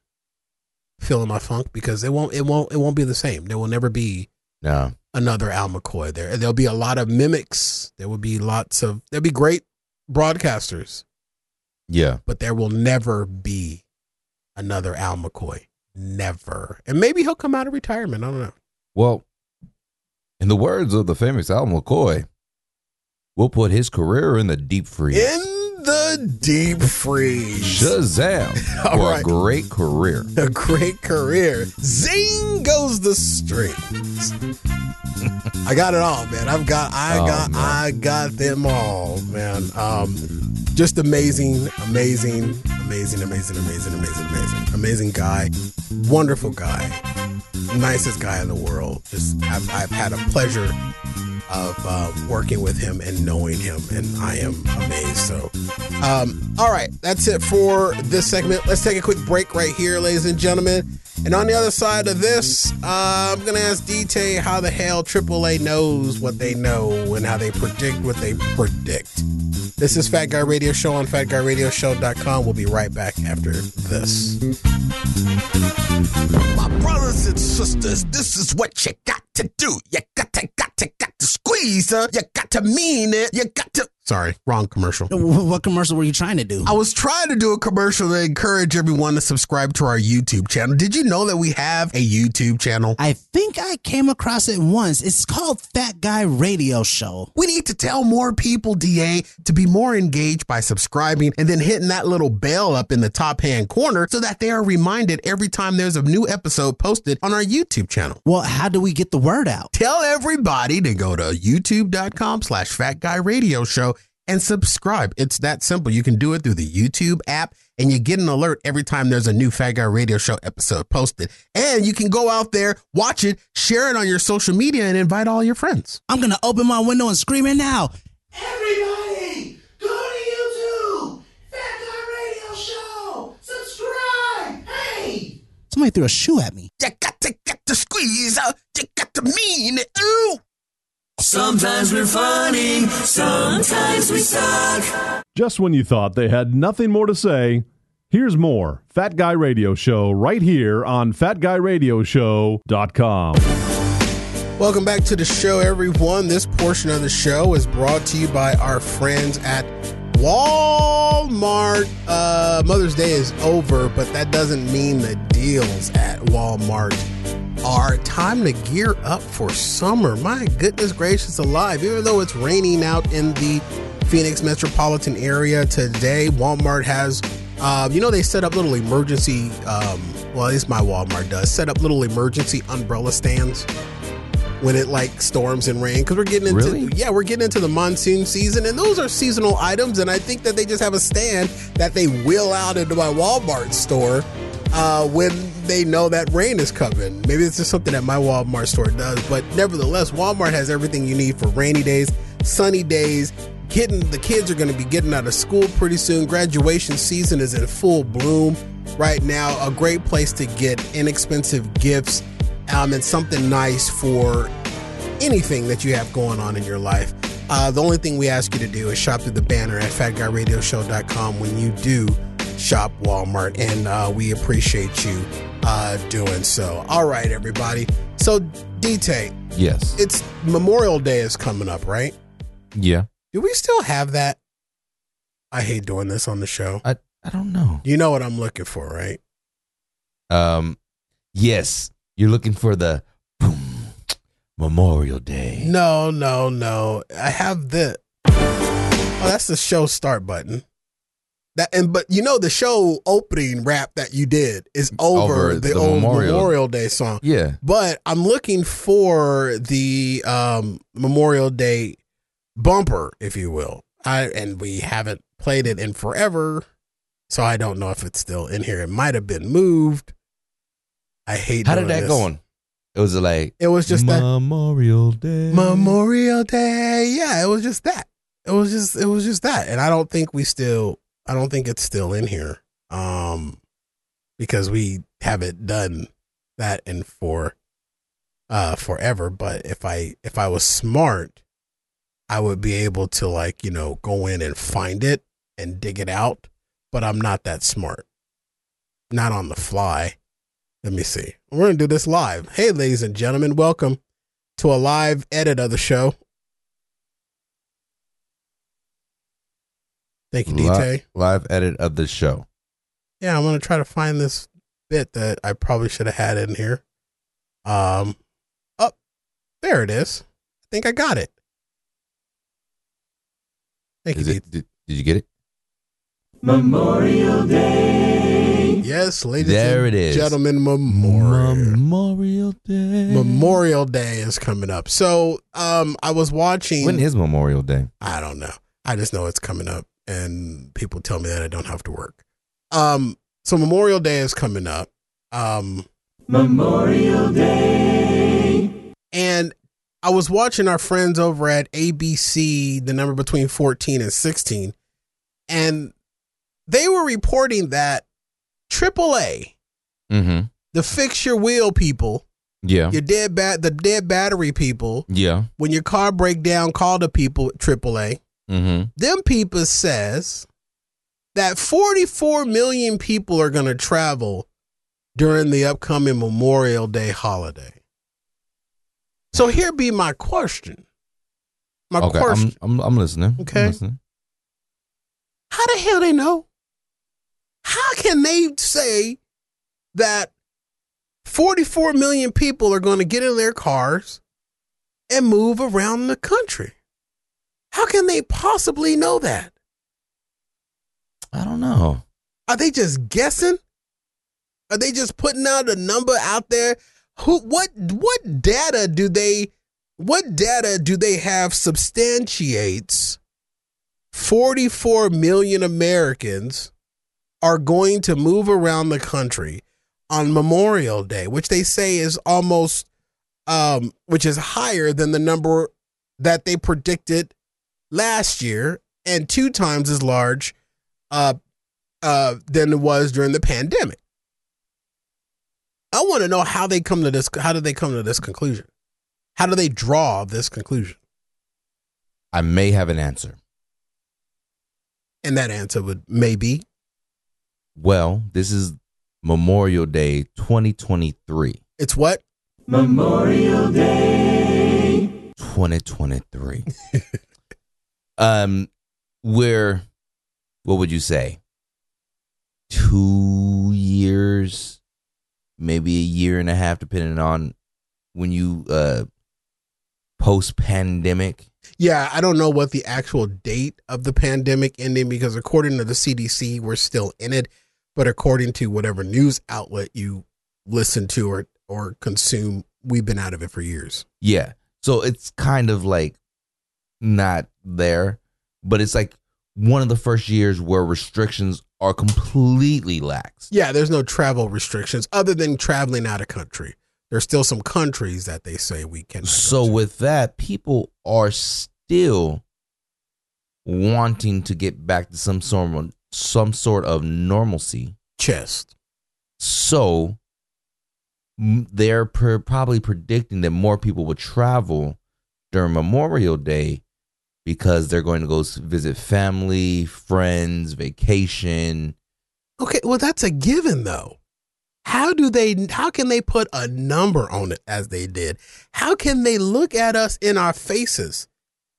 Speaker 1: filling my funk because it won't, it won't, it won't be the same. There will never be
Speaker 3: No.
Speaker 1: another Al McCoy there. There'll be a lot of mimics. There will be lots of there'll be great broadcasters,
Speaker 3: Yeah.
Speaker 1: but there will never be another Al McCoy. Never. And maybe he'll come out of retirement. I don't know.
Speaker 3: Well, in the words of the famous Al McCoy, we'll put his career in the deep freeze.
Speaker 1: In the deep freeze.
Speaker 3: Shazam
Speaker 1: All
Speaker 3: for
Speaker 1: right.
Speaker 3: a great career.
Speaker 1: A great career. Zing goes the strings. I got it all, man. I've got I
Speaker 3: Oh,
Speaker 1: got
Speaker 3: man.
Speaker 1: I got them all, man. Um just amazing, amazing, amazing, amazing, amazing, amazing, amazing. Amazing guy. Wonderful guy. Nicest guy in the world. Just I've I've had a pleasure of uh, working with him and knowing him, and I am amazed. So, um, all right, that's it for this segment. Let's take a quick break right here, ladies and gentlemen. And on the other side of this, uh, I'm gonna ask DT how the hell AAA knows what they know and how they predict what they predict. This is Fat Guy Radio Show on FatGuyRadioShow.com. We'll be right back after this.
Speaker 6: My brothers and sisters, this is what you got to do. You got to, got to, got to squeeze her. You got to mean it. You got to.
Speaker 1: Sorry, wrong commercial.
Speaker 7: What commercial were you trying to do?
Speaker 1: I was trying to do a commercial to encourage everyone to subscribe to our YouTube channel. Did you know that we have a YouTube channel?
Speaker 7: I think I came across it once. It's called Fat Guy Radio Show.
Speaker 1: We need to tell more people, DA, to be more engaged by subscribing and then hitting that little bell up in the top hand corner so that they are reminded every time there's a new episode posted on our YouTube channel.
Speaker 7: Well, how do we get the word out?
Speaker 1: Tell everybody to go to youtube.com slash fat guy radio show and subscribe. It's that simple. You can do it through the YouTube app and you get an alert every time there's a new Fat Guy Radio Show episode posted. And you can go out there, watch it, share it on your social media, and invite all your friends.
Speaker 7: I'm going to open my window and scream it now.
Speaker 8: Everybody, go to YouTube! Fat Guy Radio Show! Subscribe! Hey!
Speaker 7: Somebody threw a shoe at me.
Speaker 6: You got to, got to squeeze her. You got to mean it. Ooh.
Speaker 8: Sometimes we're funny, sometimes we suck.
Speaker 9: Just when you thought they had nothing more to say, here's more Fat Guy Radio Show right here on fatguyradioshow.com.
Speaker 1: Welcome back to the show, everyone. This portion of the show is brought to you by our friends at Walmart. Uh, Mother's Day is over, but that doesn't mean the deals at Walmart are time to gear up for summer. My goodness gracious alive. Even though it's raining out in the Phoenix metropolitan area today, Walmart has, uh, you know, they set up little emergency, um, well, at least my Walmart does, set up little emergency umbrella stands when it like storms and rain because we're getting into
Speaker 3: Really?
Speaker 1: yeah we're getting into the monsoon season and those are seasonal items and i think that they just have a stand that they wheel out into my walmart store uh, when they know that rain is coming. Maybe it's just something that my walmart store does but nevertheless walmart has everything you need for rainy days sunny days getting the kids are going to be getting out of school pretty soon. Graduation season is in full bloom right now. A great place to get inexpensive gifts um, and something nice for anything that you have going on in your life. Uh, the only thing we ask you to do is shop through the banner at fatguyradioshow.com when you do shop Walmart, and uh, we appreciate you uh, doing so. All right, everybody. So, DT,
Speaker 3: Yes.
Speaker 1: it's Memorial Day is coming up, right?
Speaker 3: yeah.
Speaker 1: Do we still have that? I hate doing this on the show.
Speaker 3: I I don't know.
Speaker 1: You know what I'm looking for, right?
Speaker 3: Um yes, you're looking for the boom, Memorial Day.
Speaker 1: No, no, no. I have the. Oh, that's the show start button. That and but you know the show opening rap that you did is over,
Speaker 3: Over
Speaker 1: the,
Speaker 3: the
Speaker 1: old Memorial.
Speaker 3: Memorial.
Speaker 1: Day song.
Speaker 3: Yeah.
Speaker 1: But I'm looking for the um Memorial Day bumper, if you will. I and we haven't played it in forever, so I don't know if it's still in here. It might have been moved. I hate.
Speaker 3: How
Speaker 1: doing
Speaker 3: did that
Speaker 1: this.
Speaker 3: go on? It was like
Speaker 1: It was just that
Speaker 3: Memorial Day.
Speaker 1: Memorial Day. Yeah, it was just that. It was just it was just that. And I don't think we still I don't think it's still in here. Um because we haven't done that in for uh forever, but if I if I was smart, I would be able to like, you know, go in and find it and dig it out, but I'm not that smart. Not on the fly. Let me see. We're going to do this live. Hey ladies and gentlemen, welcome to a live edit of the show. Thank you,
Speaker 3: Li-
Speaker 1: DT.
Speaker 3: live edit of the show.
Speaker 1: Yeah, I'm gonna try to find this bit that I probably should have had in here. Um, oh, there it is. I think I got it. Thank
Speaker 3: Is
Speaker 1: you,
Speaker 3: it, did, did you get it?
Speaker 8: Memorial Day.
Speaker 1: DT. Yes, ladies
Speaker 3: There
Speaker 1: and
Speaker 3: it is.
Speaker 1: gentlemen, Memorial.
Speaker 3: Memorial Day.
Speaker 1: Memorial Day is coming up. So, um, I was watching.
Speaker 3: When is Memorial Day?
Speaker 1: I don't know. I just know it's coming up, and people tell me that I don't have to work. Um, so Memorial Day is coming up. Um,
Speaker 8: Memorial Day.
Speaker 1: and I was watching our friends over at ABC, the number between 14 and 16, and they were reporting that AAA,
Speaker 3: Mm-hmm.
Speaker 1: the fix your wheel people,
Speaker 3: Yeah.
Speaker 1: your dead bat, the dead battery people,
Speaker 3: Yeah.
Speaker 1: when your car break down, call the people at AAA.
Speaker 3: Mm-hmm.
Speaker 1: Them people says that 44 million people are going to travel during the upcoming Memorial Day holiday. So here be my question. My
Speaker 3: Okay.
Speaker 1: question.
Speaker 3: I'm, I'm I'm listening. I'm
Speaker 1: Okay.
Speaker 3: listening.
Speaker 1: How the hell they know? How can they say that 44 million people are going to get in their cars and move around the country? How can they possibly know that?
Speaker 3: I don't know.
Speaker 1: Are they just guessing? Are they just putting out a number out there? Who what what data do they what data do they have substantiates 44 million Americans are going to move around the country on Memorial Day, which they say is almost um which is higher than the number that they predicted last year and two times as large uh uh, than it was during the pandemic. I want to know how they come to this. How do they come to this conclusion? How do they draw this conclusion?
Speaker 3: I may have an answer.
Speaker 1: And that answer would maybe
Speaker 3: Well, this is Memorial Day 2023.
Speaker 1: it's what
Speaker 8: Memorial Day.
Speaker 3: 2023. um, we're what would you say? Two years, maybe a year and a half, depending on when you uh post pandemic.
Speaker 1: Yeah, I don't know what the actual date of the pandemic ending because according to the CDC, we're still in it, but according to whatever news outlet you listen to or or consume, we've been out of it for years.
Speaker 3: Yeah. So it's kind of like not there, but it's like one of the first years where restrictions are completely lax.
Speaker 1: Yeah, there's no travel restrictions other than traveling out of country. There's still some countries that they say we can.
Speaker 3: So with that, people are still wanting to get back to some sort of some sort of normalcy.
Speaker 1: chest.
Speaker 3: So they're per, probably predicting that more people will travel during Memorial Day because they're going to go visit family, friends, vacation.
Speaker 1: Okay, well that's a given though. How do they how can they put a number on it as they did? How can they look at us in our faces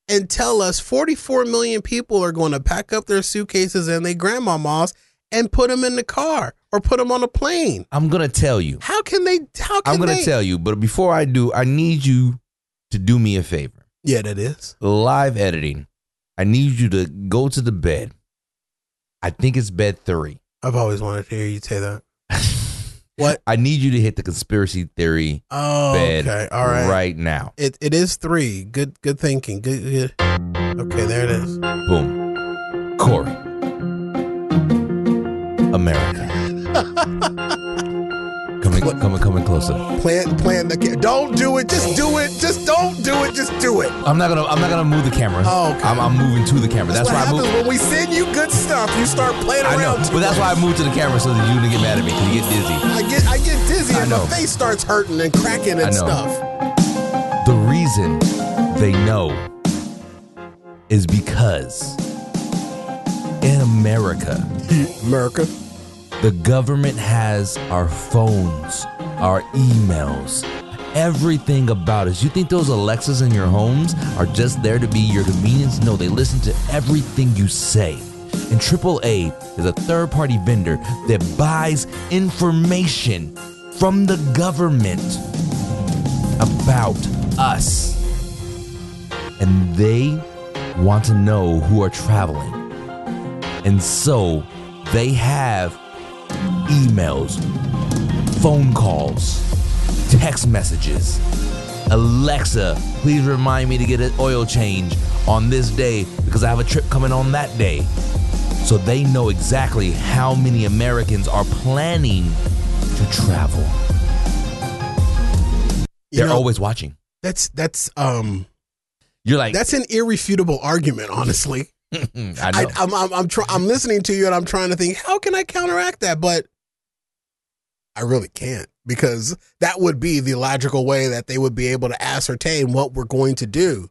Speaker 1: and tell us 44 million people are going to pack up their suitcases and their grandmamas and put them in the car or put them on a plane?
Speaker 3: I'm going to tell you.
Speaker 1: How can they how can
Speaker 3: I'm going to tell you, but before I do, I need you to do me a favor.
Speaker 1: Yeah, that is.
Speaker 3: Live editing. I need you to go to the bed. I think it's bed 3.
Speaker 1: I've always wanted to hear you say that. What?
Speaker 3: I need you to hit the conspiracy theory
Speaker 1: Oh,
Speaker 3: bed
Speaker 1: okay. All right.
Speaker 3: right now.
Speaker 1: It it is 3. Good good thinking. Good, good. Okay, there it is.
Speaker 3: Boom. Corey. America. coming, coming, coming closer.
Speaker 1: Plant plant the ca- Don't do it. Just do it. Just don't do it. Just do it.
Speaker 3: I'm not gonna. I'm not gonna move the camera.
Speaker 1: Oh, okay.
Speaker 3: I'm, I'm moving to the camera. That's,
Speaker 1: what
Speaker 3: why I
Speaker 1: happens when we send you good stuff. You start playing
Speaker 3: I know,
Speaker 1: around. too
Speaker 3: but that's why I moved to the camera so that you didn't get mad at me because you get dizzy.
Speaker 1: I get I get dizzy
Speaker 3: I
Speaker 1: and
Speaker 3: know.
Speaker 1: my face starts hurting and cracking and
Speaker 3: know.
Speaker 1: stuff.
Speaker 3: The reason they know is because in America,
Speaker 1: America.
Speaker 3: The government has our phones, our emails, everything about us. You think those Alexas in your homes are just there to be your convenience? No, they listen to everything you say. And AAA is a third party vendor that buys information from the government about us. And they want to know who are traveling. And so they have emails, phone calls, text messages. Alexa, please remind me to get an oil change on this day because I have a trip coming on that day. So they know exactly how many Americans are planning to travel.
Speaker 1: You
Speaker 3: They're
Speaker 1: know,
Speaker 3: always watching.
Speaker 1: That's that's um
Speaker 3: You're like,
Speaker 1: that's an irrefutable argument, honestly.
Speaker 3: I
Speaker 1: I,
Speaker 3: know.
Speaker 1: I'm I'm I'm, try, I'm listening to you and I'm trying to think how can I counteract that, but I really can't because that would be the logical way that they would be able to ascertain what we're going to do.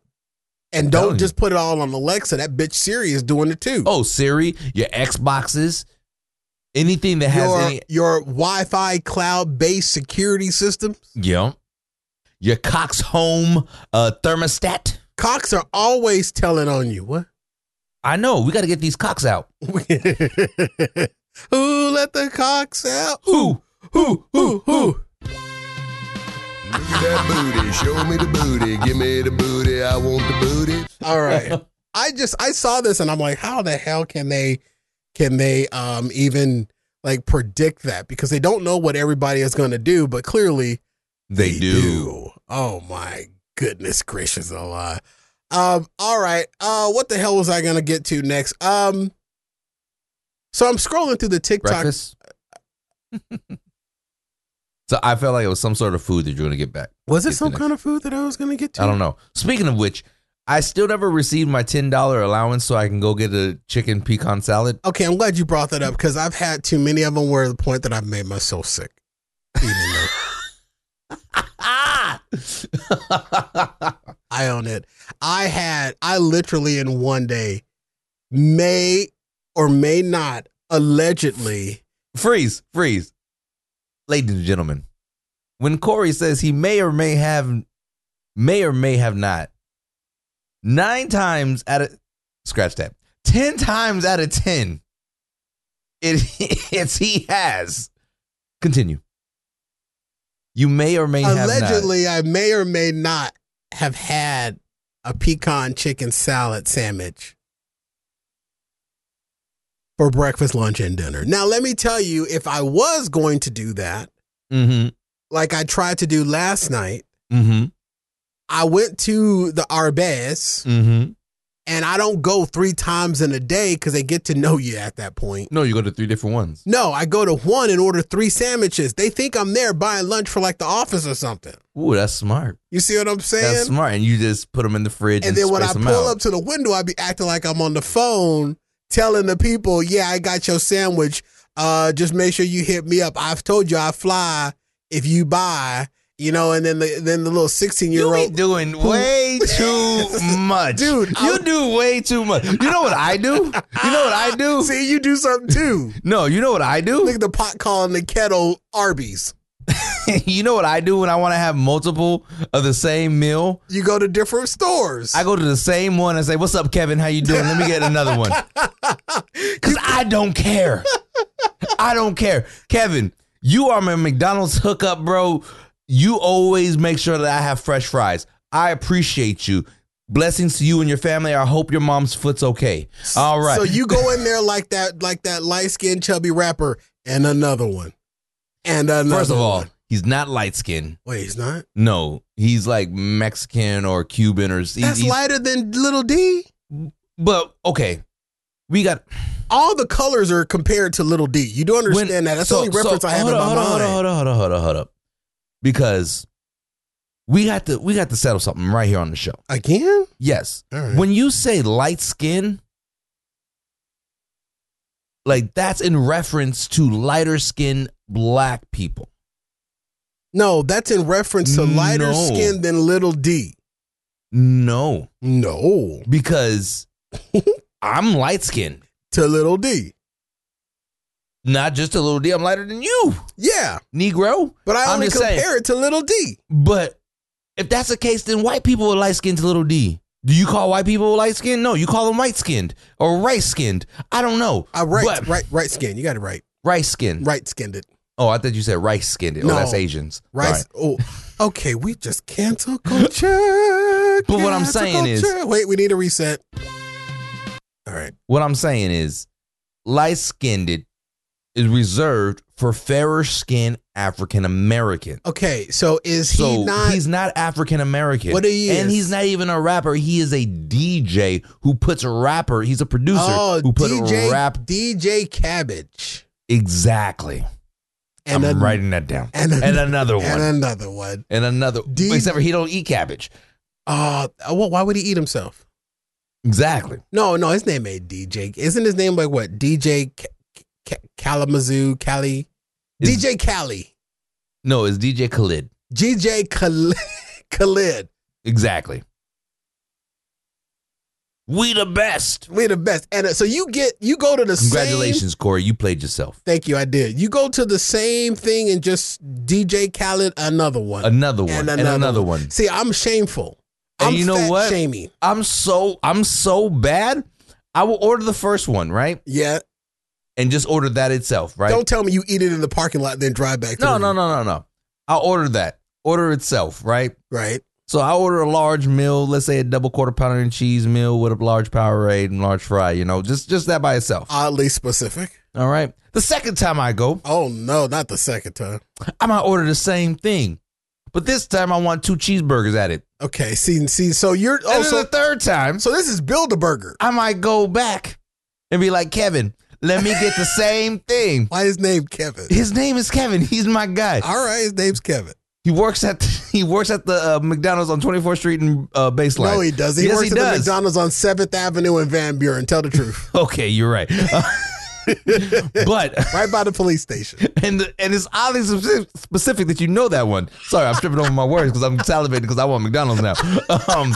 Speaker 1: And don't just put it all on Alexa. That bitch Siri is doing it too.
Speaker 3: oh, Siri, your Xboxes, anything that has
Speaker 1: your
Speaker 3: any,
Speaker 1: your Wi-Fi cloud-based security systems.
Speaker 3: yeah, your Cox Home uh, thermostat.
Speaker 1: Cox are always telling on you. What?
Speaker 3: I know. We got to get these cocks out.
Speaker 1: Who let the Cox out?
Speaker 3: Who?
Speaker 1: Who? Who? Who?
Speaker 6: Look at that booty. Show me the booty. Give me the booty. I want the booty.
Speaker 1: All right. I just I saw this and I'm like, how the hell can they can they um even like predict that because they don't know what everybody is going to do, but clearly
Speaker 3: They, do.
Speaker 1: Oh my goodness gracious alive. Um all right. Uh what the hell was I going to get to next? Um so I'm scrolling through the TikTok
Speaker 3: so I felt like it was some sort of food that you're to get back.
Speaker 1: Was it
Speaker 3: Get
Speaker 1: some kind of food that I was going to get to?
Speaker 3: I don't know. Speaking of which, I still never received my ten dollar allowance, so I can go get a chicken pecan salad.
Speaker 1: Okay, I'm glad you brought that up because I've had too many of them where the point that I've made myself sick. Eating them. I own it. I had, I literally in one day may or may not allegedly.
Speaker 3: freeze, freeze, ladies and gentlemen. When Corey says he may or may have, may or may have not, nine times out of scratch that, ten times out of ten, it it's he has. Continue. You may or may.
Speaker 1: Allegedly, I may or may not have had a pecan chicken salad sandwich for breakfast, lunch, and dinner. Now, let me tell you, if I was going to do that,
Speaker 3: Mm-hmm.
Speaker 1: like I tried to do last night,
Speaker 3: Mm-hmm.
Speaker 1: I went to the Arby's
Speaker 3: Mm-hmm.
Speaker 1: And I don't go three times in a day because they get to know you at that point.
Speaker 3: No, you go to three different ones.
Speaker 1: No, I go to one and order three sandwiches. They think I'm there buying lunch for like the office or something.
Speaker 3: Ooh, that's smart.
Speaker 1: You see what I'm saying?
Speaker 3: That's smart. And you just put them in the fridge and, space them out.
Speaker 1: and then when I pull
Speaker 3: out.
Speaker 1: up to the window, I be acting like I'm on the phone telling the people, yeah, I got your sandwich. Uh, just make sure you hit me up. I've told you I fly if you buy, you know, and then the then the little 16 year old
Speaker 3: doing way too much,
Speaker 1: Dude,
Speaker 3: You
Speaker 1: I-
Speaker 3: do way too much. You know what I do? You know what I do?
Speaker 1: See, you do something too.
Speaker 3: No, you know what I do?
Speaker 1: Look at the pot calling the kettle Arby's.
Speaker 3: you know what I do when I want to have multiple of the same meal?
Speaker 1: You go to different stores.
Speaker 3: I go to the same one and say, "What's up, Kevin? How you doing? Let me get another one." Cuz I don't care. I don't care. Kevin, you are my McDonald's hookup, bro. You always make sure that I have fresh fries. I appreciate you. Blessings to you and your family. I hope your mom's foot's okay. All right.
Speaker 1: So you go in there like that, like that light skinned chubby rapper, and another one, and another.
Speaker 3: First of all,
Speaker 1: one.
Speaker 3: he's not light skinned.
Speaker 1: wait, he's not.
Speaker 3: No, he's like Mexican or Cuban or
Speaker 1: That's
Speaker 3: he's-
Speaker 1: lighter than Little D.
Speaker 3: But okay, we got
Speaker 1: All the colors are compared to Little D. You do understand
Speaker 3: When-
Speaker 1: that? That's
Speaker 3: so-
Speaker 1: the only reference
Speaker 3: so
Speaker 1: I have
Speaker 3: hold
Speaker 1: in
Speaker 3: up,
Speaker 1: my
Speaker 3: hold up,
Speaker 1: mind.
Speaker 3: Hold up, hold up, hold up, hold up. Because we got to we got to settle something right here on the show.
Speaker 1: Again?
Speaker 3: Yes.
Speaker 1: Right.
Speaker 3: When you say light skin, like that's in reference to lighter skin black people.
Speaker 1: No, that's in reference to lighter
Speaker 3: No.
Speaker 1: skin than Little D.
Speaker 3: No,
Speaker 1: No,
Speaker 3: because I'm light skinned.
Speaker 1: to Little D.
Speaker 3: Not just a little D, I'm lighter than you,
Speaker 1: Yeah,
Speaker 3: Negro.
Speaker 1: but I
Speaker 3: I'm
Speaker 1: only
Speaker 3: just
Speaker 1: compare
Speaker 3: saying.
Speaker 1: it to Little D.
Speaker 3: But if that's the case, then white people are light skinned to little D. Do you call white people light skinned? No, you call them white skinned or rice skinned. I don't know.
Speaker 1: Uh, right,
Speaker 3: But-
Speaker 1: right, right skin. You got it right.
Speaker 3: Rice skinned.
Speaker 1: Right skinned it.
Speaker 3: Oh, I thought you said rice skinned. Oh,
Speaker 1: No.
Speaker 3: that's Asians.
Speaker 1: Rice.
Speaker 3: Right.
Speaker 1: Oh, okay. We just cancel culture.
Speaker 3: But what I'm
Speaker 1: Cancel
Speaker 3: saying is-
Speaker 1: culture. wait, we need a reset. All right.
Speaker 3: What I'm saying is, light skinned is reserved for fairer skinned African American.
Speaker 1: Okay. So is
Speaker 3: So
Speaker 1: he not?
Speaker 3: he's not African American.
Speaker 1: What he
Speaker 3: And he's not even a rapper. He is a DJ who puts a rapper. He's a producer
Speaker 1: oh,
Speaker 3: who put
Speaker 1: DJ
Speaker 3: rap
Speaker 1: DJ Cabbage.
Speaker 3: exactly.
Speaker 1: And
Speaker 3: I'm
Speaker 1: an-
Speaker 3: writing that down.
Speaker 1: and
Speaker 3: And, another one.
Speaker 1: and another one.
Speaker 3: And another.
Speaker 1: D-
Speaker 3: except for he don't eat cabbage.
Speaker 1: Uh, well, why would he eat himself?
Speaker 3: Exactly.
Speaker 1: No, no, his name ain't DJ. Isn't his name like what? DJ Kalamazoo, Cali?
Speaker 3: Is-
Speaker 1: DJ Cali.
Speaker 3: No, it's DJ Khaled.
Speaker 1: DJ Khal- Khaled.
Speaker 3: Exactly. We the best.
Speaker 1: We the best. And uh, so you get, you go to the same.
Speaker 3: Congratulations, Corey. You played yourself.
Speaker 1: Thank you, I did. You go to the same thing and just DJ Khaled another one.
Speaker 3: Another one. And another, one.
Speaker 1: See, I'm shameful.
Speaker 3: And
Speaker 1: I'm
Speaker 3: you know what?
Speaker 1: Shaming.
Speaker 3: I'm so I'm so bad. I will order the first one, right?
Speaker 1: Yeah.
Speaker 3: And just order that itself, right?
Speaker 1: Don't tell me you eat it in the parking lot, then drive back. To
Speaker 3: no, no, no, no, no. I'll order that. Order itself, right?
Speaker 1: Right.
Speaker 3: So I order a large meal, let's say a double quarter pounder and cheese meal with a large Powerade and large fry, you know, just just that by itself.
Speaker 1: Oddly specific.
Speaker 3: All right. The second time I go,
Speaker 1: Oh no, not the second time.
Speaker 3: I might order the same thing. But this time I want two cheeseburgers at it.
Speaker 1: Okay. See, see. So you're. Oh,
Speaker 3: and
Speaker 1: so
Speaker 3: the third time,
Speaker 1: so this is build a burger.
Speaker 3: I might go back and be like, Kevin, let me get the same thing.
Speaker 1: Why his name Kevin?
Speaker 3: His name is Kevin. He's my guy.
Speaker 1: All right, his name's Kevin.
Speaker 3: He works at he works at the uh, McDonald's on 24th Street and uh, Baseline.
Speaker 1: No, he doesn't. He
Speaker 3: yes,
Speaker 1: works
Speaker 3: he
Speaker 1: at the
Speaker 3: does.
Speaker 1: McDonald's on Seventh Avenue in Van Buren. Tell the truth.
Speaker 3: Okay, you're right. but
Speaker 1: right by the police station.
Speaker 3: and the, and it's oddly specific, that you know that one. Sorry, I'm tripping over my words because I'm salivating because I want McDonald's now. Um,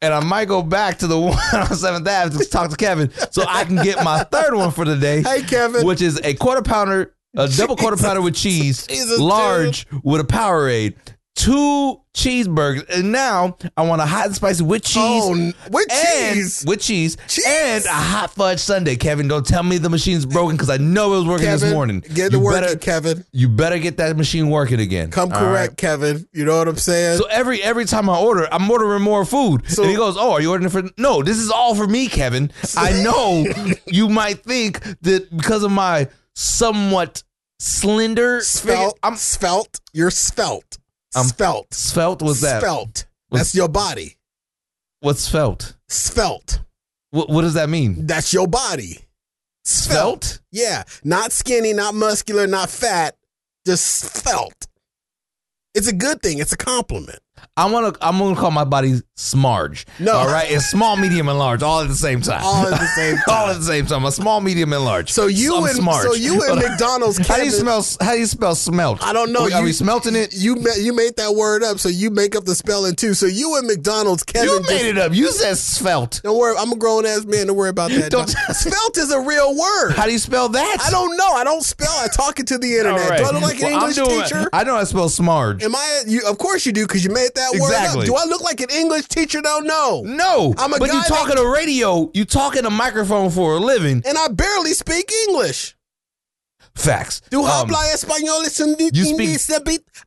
Speaker 3: and I might go back to the one on Seventh Ave to talk to Kevin so I can get my third one for the day.
Speaker 1: Hey, Kevin.
Speaker 3: which is a quarter pounder, a double quarter pounder with cheese,
Speaker 1: Jesus,
Speaker 3: large with a Powerade, two cheeseburgers, and now I want a hot and spicy with oh, cheese.
Speaker 1: Oh, with
Speaker 3: and-
Speaker 1: cheese?
Speaker 3: with cheese,
Speaker 1: Cheese?
Speaker 3: and a hot fudge sundae. Kevin, don't tell me the machine's broken because I know it was working
Speaker 1: Kevin,
Speaker 3: this morning.
Speaker 1: get to work,
Speaker 3: better,
Speaker 1: Kevin.
Speaker 3: you better get that machine working again.
Speaker 1: Come correct,
Speaker 3: right?
Speaker 1: Kevin. You know what I'm saying?
Speaker 3: So every every time I order, I'm ordering more food.
Speaker 1: So-
Speaker 3: and he goes, "Oh, are you ordering for?" No, this is all for me, Kevin. I know you might think that because of my somewhat slender figure- I'm
Speaker 1: svelte. You're svelte.
Speaker 3: Um, I'm
Speaker 1: svelte.
Speaker 3: svelte. Was that?
Speaker 1: Svelte. That's your body.
Speaker 3: What's svelte?
Speaker 1: Svelte.
Speaker 3: What, what does that mean?
Speaker 1: That's your body.
Speaker 3: Svelte?
Speaker 1: Yeah. Not skinny, not muscular, not fat. Just svelte. It's a good thing. It's a compliment.
Speaker 3: I want to. I'm gonna call my body smarge.
Speaker 1: No.
Speaker 3: all right. It's small, medium, and large, all at the same time.
Speaker 1: All at the same time.
Speaker 3: all at the same time. A small, medium, and large.
Speaker 1: So you
Speaker 3: I'm
Speaker 1: and
Speaker 3: smarge.
Speaker 1: so you and McDonald's.
Speaker 3: How do you
Speaker 1: Kevin-
Speaker 3: smell? How do you spell smelt?
Speaker 1: I don't know.
Speaker 3: Are, we- are we smelting it?
Speaker 1: You you made that word up, so you make up the spelling too. So you and McDonald's, Kevin.
Speaker 3: You made it up. You said svelte.
Speaker 1: Don't worry, I'm a grown ass man. Don't worry about that.
Speaker 3: Don't-
Speaker 1: Svelte is a real word.
Speaker 3: How do you spell that?
Speaker 1: I don't know. I don't spell. I talk it to the internet.
Speaker 3: Right.
Speaker 1: Do I look like an
Speaker 3: Well, I'm
Speaker 1: English
Speaker 3: doing-
Speaker 1: teacher?
Speaker 3: I know I spell smarge.
Speaker 1: Am I? You, of course you do, because you made that word up. Do I look like an English teacher? Don't know.
Speaker 3: no,
Speaker 1: I'm a
Speaker 3: but you talking
Speaker 1: that-
Speaker 3: to radio. You talking a microphone for a living.
Speaker 1: And I barely speak English.
Speaker 3: Facts.
Speaker 1: Do
Speaker 3: Um,
Speaker 1: habla español sin
Speaker 3: you speak-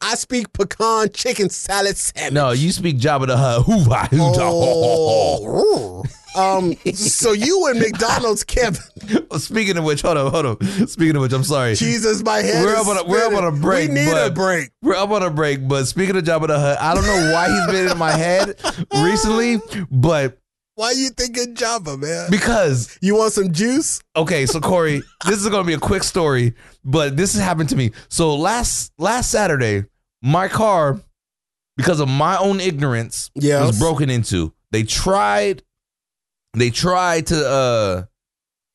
Speaker 1: I speak pecan chicken salad sandwich.
Speaker 3: No, you speak Jabba the Hutt. Hoo ha hoo da ho ho ho.
Speaker 1: Oh. Um. So you and McDonald's, Kevin.
Speaker 3: Speaking of which, hold on, hold on. Speaking of which, I'm sorry.
Speaker 1: Jesus, my head.
Speaker 3: We're up on a- we're up on a break,
Speaker 1: We need a break.
Speaker 3: We're up on a break, but speaking of Jabba the Hutt, I don't know why he's been in my head recently, but
Speaker 1: Why you thinking Java, man?
Speaker 3: because
Speaker 1: You want some juice?
Speaker 3: okay, so Corey, this is gonna be a quick story, but this has happened to me. So last last Saturday, my car, because of my own ignorance,
Speaker 1: Yes.
Speaker 3: was broken into. They tried, they tried to uh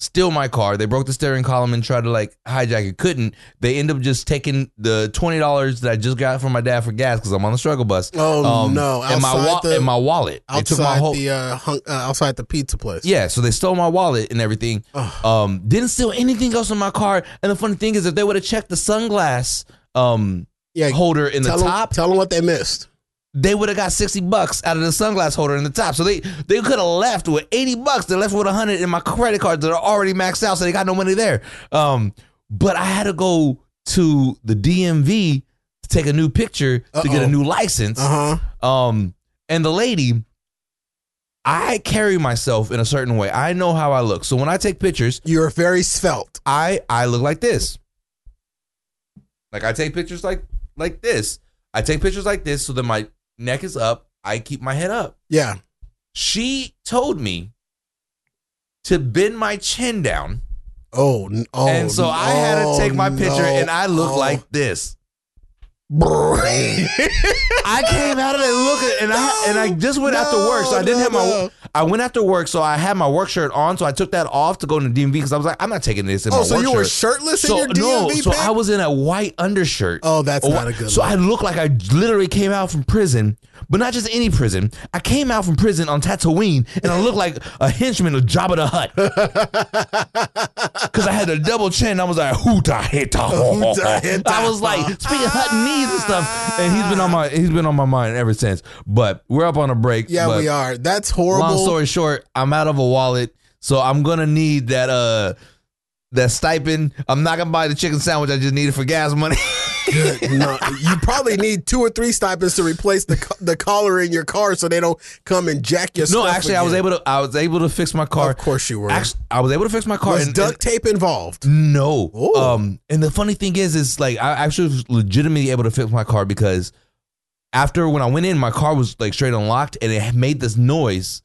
Speaker 3: steal my car. They broke the steering column and tried to like hijack it. Couldn't. They end up just taking the twenty dollars that I just got from my dad for gas because I'm on the struggle bus.
Speaker 1: Oh, no.
Speaker 3: And my wa-
Speaker 1: the-
Speaker 3: and my wallet. They took my
Speaker 1: Outside
Speaker 3: whole
Speaker 1: the uh, hung, uh, outside the pizza place.
Speaker 3: yeah, so they stole my wallet and everything. Um, didn't steal anything else in my car. And the funny thing is, if they would have checked the sunglass um
Speaker 1: Yeah,
Speaker 3: holder in the top,
Speaker 1: tell them what they missed.
Speaker 3: They would have got sixty bucks out of the sunglass holder in the top. So they they could have left with eighty bucks. They left with hundred in my credit cards that are already maxed out, so they got no money there. Um, but I had to go to the DMV to take a new picture to get a new license.
Speaker 1: Uh huh.
Speaker 3: Um, and the lady, I carry myself in a certain way. I know how I look. So when I take pictures,
Speaker 1: You're very svelte.
Speaker 3: I I look like this. Like I take pictures like like this. I take pictures like this so that my neck is up. I keep my head up.
Speaker 1: Yeah.
Speaker 3: She told me to bend my chin down
Speaker 1: Oh, oh
Speaker 3: and so I had to take my
Speaker 1: no,
Speaker 3: picture, and I look
Speaker 1: oh.
Speaker 3: like this. I came out of there looking, and I and I just went after work, so I didn't
Speaker 1: no,
Speaker 3: have my.
Speaker 1: no.
Speaker 3: I went after work, so I had my work shirt on, so I took that off to go to the DMV because I was like, I'm not taking this in
Speaker 1: Oh,
Speaker 3: my
Speaker 1: so
Speaker 3: work
Speaker 1: you were
Speaker 3: shirt.
Speaker 1: shirtless in
Speaker 3: so
Speaker 1: your
Speaker 3: no,
Speaker 1: DMV
Speaker 3: so? I was in a white undershirt.
Speaker 1: Oh, that's
Speaker 3: A
Speaker 1: not a good
Speaker 3: So
Speaker 1: look.
Speaker 3: I looked like I literally came out from prison, but not just any prison. I came out from prison on Tatooine, and I looked like a henchman of Jabba the Hutt. Because I had a double chin. I was like, hoota hita. I was like speaking of Huttonese and stuff, and he's been on my he's been on my mind ever since. But we're up on a break.
Speaker 1: Yeah, we are. That's horrible.
Speaker 3: Long story short, I'm out of a wallet, so I'm gonna need that uh that stipend. I'm not gonna buy the chicken sandwich I just needed for gas money.
Speaker 1: Good. No, you probably need two or three stipends to replace the the collar in your car so they don't come and jack your stuff.
Speaker 3: no, actually, I was able to I was able to fix my car.
Speaker 1: Of course you were.
Speaker 3: Actually, I was able to fix my car.
Speaker 1: was
Speaker 3: and-
Speaker 1: duct tape involved?
Speaker 3: No.
Speaker 1: Oh.
Speaker 3: Um, and the funny thing is, is like I actually was legitimately able to fix my car because after when I went in, my car was like straight unlocked and it made this noise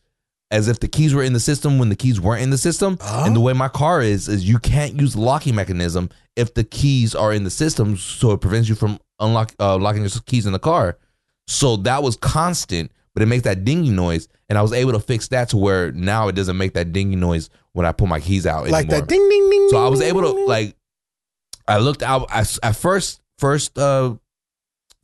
Speaker 3: as if the keys were in the system when the keys weren't in the system. And the way my car is, is you can't use the locking mechanism if the keys are in the system, so it prevents you from unlock uh, locking your keys in the car. So that was constant, but it makes that dinging noise, and I was able to fix that to where now it doesn't make that dinging noise when I pull my keys out
Speaker 1: Like
Speaker 3: anymore.
Speaker 1: that ding ding ding.
Speaker 3: So I was able to like, I looked out I, at first, first, uh,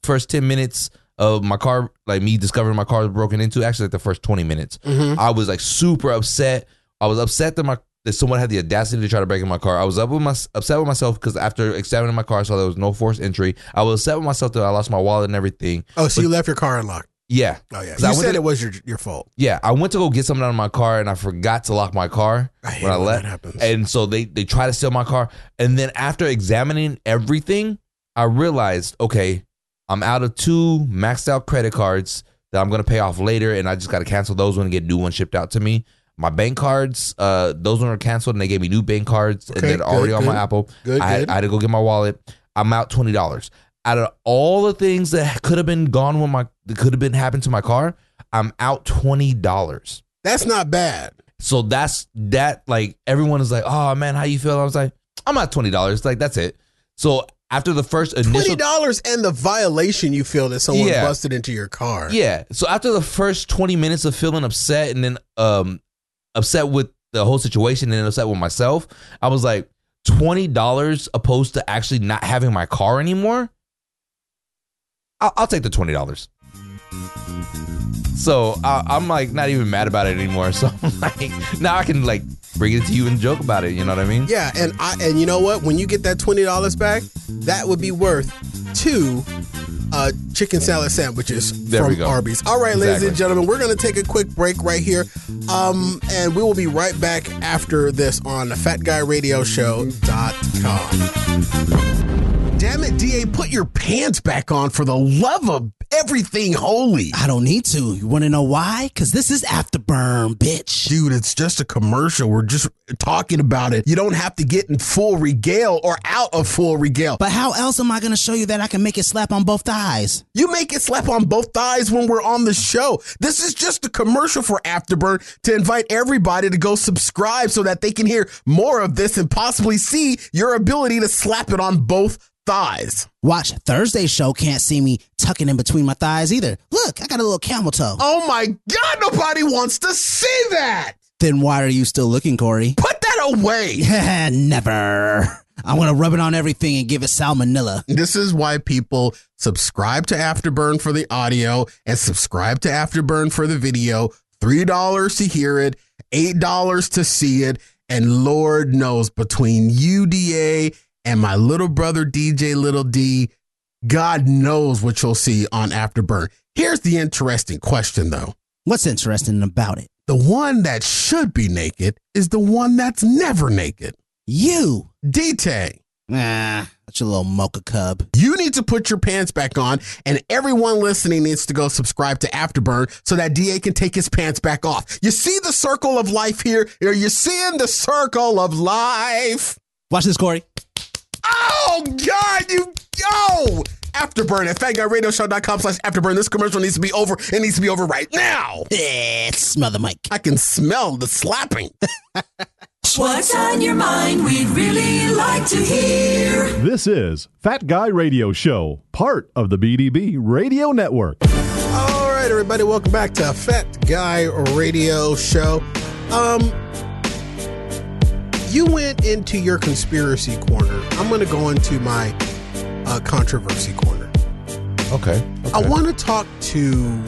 Speaker 3: first ten minutes of my car, like me discovering my car was broken into. Actually, like the first twenty minutes,
Speaker 1: Mhm.
Speaker 3: I was like super upset. I was upset that my that someone had the audacity to try to break in my car. I was up with my upset with myself because after examining my car, I saw there was no forced entry. I was upset with myself that I lost my wallet and everything.
Speaker 1: Oh, so you left your car unlocked?
Speaker 3: Yeah.
Speaker 1: Oh yeah.
Speaker 3: I
Speaker 1: You
Speaker 3: went
Speaker 1: said
Speaker 3: to-
Speaker 1: it was your your fault.
Speaker 3: Yeah, I went to go get something out of my car and I forgot to lock my car
Speaker 1: I
Speaker 3: when I left.
Speaker 1: that happens.
Speaker 3: And so they they try to steal my car. And then after examining everything, I realized, okay, I'm out of two maxed out credit cards that I'm gonna pay off later, and I just gotta cancel those and get new ones shipped out to me. My bank cards, uh, those ones are canceled, and they gave me new bank cards, and
Speaker 1: Okay,
Speaker 3: they're already
Speaker 1: good,
Speaker 3: on my
Speaker 1: good.
Speaker 3: Apple.
Speaker 1: Good,
Speaker 3: I,
Speaker 1: good.
Speaker 3: I had to go get my wallet. I'm out twenty dollars. Out of all the things that could have been gone when my that could have been happened to my car, I'm out twenty dollars.
Speaker 1: That's not bad.
Speaker 3: So that's that. Like everyone is like, "Oh man, how you feel?" I was like, "I'm at twenty dollars." Like that's it. So after the first initial twenty
Speaker 1: dollars and the violation you feel that someone
Speaker 3: Yeah.
Speaker 1: busted into your car.
Speaker 3: yeah. So after the first twenty minutes of feeling upset and then um upset with the whole situation and upset with myself, I was like, twenty dollars opposed to actually not having my car anymore. I'll, I'll take the twenty dollars. So I, I'm like not even mad about it anymore. So I'm like now I can like bring it to you and joke about it. You know what I mean?
Speaker 1: Yeah, and I and you know what? When you get that twenty dollars back, that would be worth two uh, chicken salad sandwiches
Speaker 3: There
Speaker 1: from. Arby's. All right, ladies and gentlemen, we're gonna take a quick break right here, um, and we will be right back after this on the FatGuyRadioShow.com. Damn it, Da, put your pants back on for the love of everything holy.
Speaker 7: I don't need to. You want to know why? Because this is Afterburn, bitch.
Speaker 1: Dude, it's just a commercial. We're just talking about it. You don't have to get in full regale or out of full regale.
Speaker 7: But how else am I going to show you that I can make it slap on both thighs?
Speaker 1: You make it slap on both thighs when we're on the show. This is just a commercial for Afterburn to invite everybody to go subscribe so that they can hear more of this and possibly see your ability to slap it on both thighs.
Speaker 7: Watch Thursday's show can't see me tucking in between my thighs either. Look, I got a little camel toe.
Speaker 1: Oh my God, nobody wants to see that.
Speaker 7: Then why are you still looking, Corey?
Speaker 1: Put that away.
Speaker 7: Never. I'm to rub it on everything and give it salmonella.
Speaker 1: This is why people subscribe to Afterburn for the audio and subscribe to Afterburn for the video. $3 to hear it, $8 to see it. And Lord knows between UDA and my little brother DJ Little D, God knows what you'll see on Afterburn. Here's the interesting question though.
Speaker 7: What's interesting about it?
Speaker 1: The one that should be naked is the one that's never naked.
Speaker 7: You.
Speaker 1: D-Tay.
Speaker 7: Nah, that's your little mocha cub.
Speaker 1: You need to put your pants back on, and everyone listening needs to go subscribe to Afterburn so that DA can take his pants back off. You see the circle of life here? Are you seeing the circle of life?
Speaker 7: Watch this, Corey.
Speaker 1: Oh, God, you go! Afterburn at fatguyradioshow.com slash afterburn. This commercial needs to be over. It needs to be over right now.
Speaker 7: Smell the mic.
Speaker 1: I can smell the slapping.
Speaker 8: What's on your mind? We'd really like to hear.
Speaker 9: This is Fat Guy Radio Show, part of the BDB Radio Network.
Speaker 1: All right, everybody, welcome back to Fat Guy Radio Show. Um, you went into your conspiracy corner. I'm going to go into my uh, controversy corner.
Speaker 3: Okay.
Speaker 1: I want to talk to.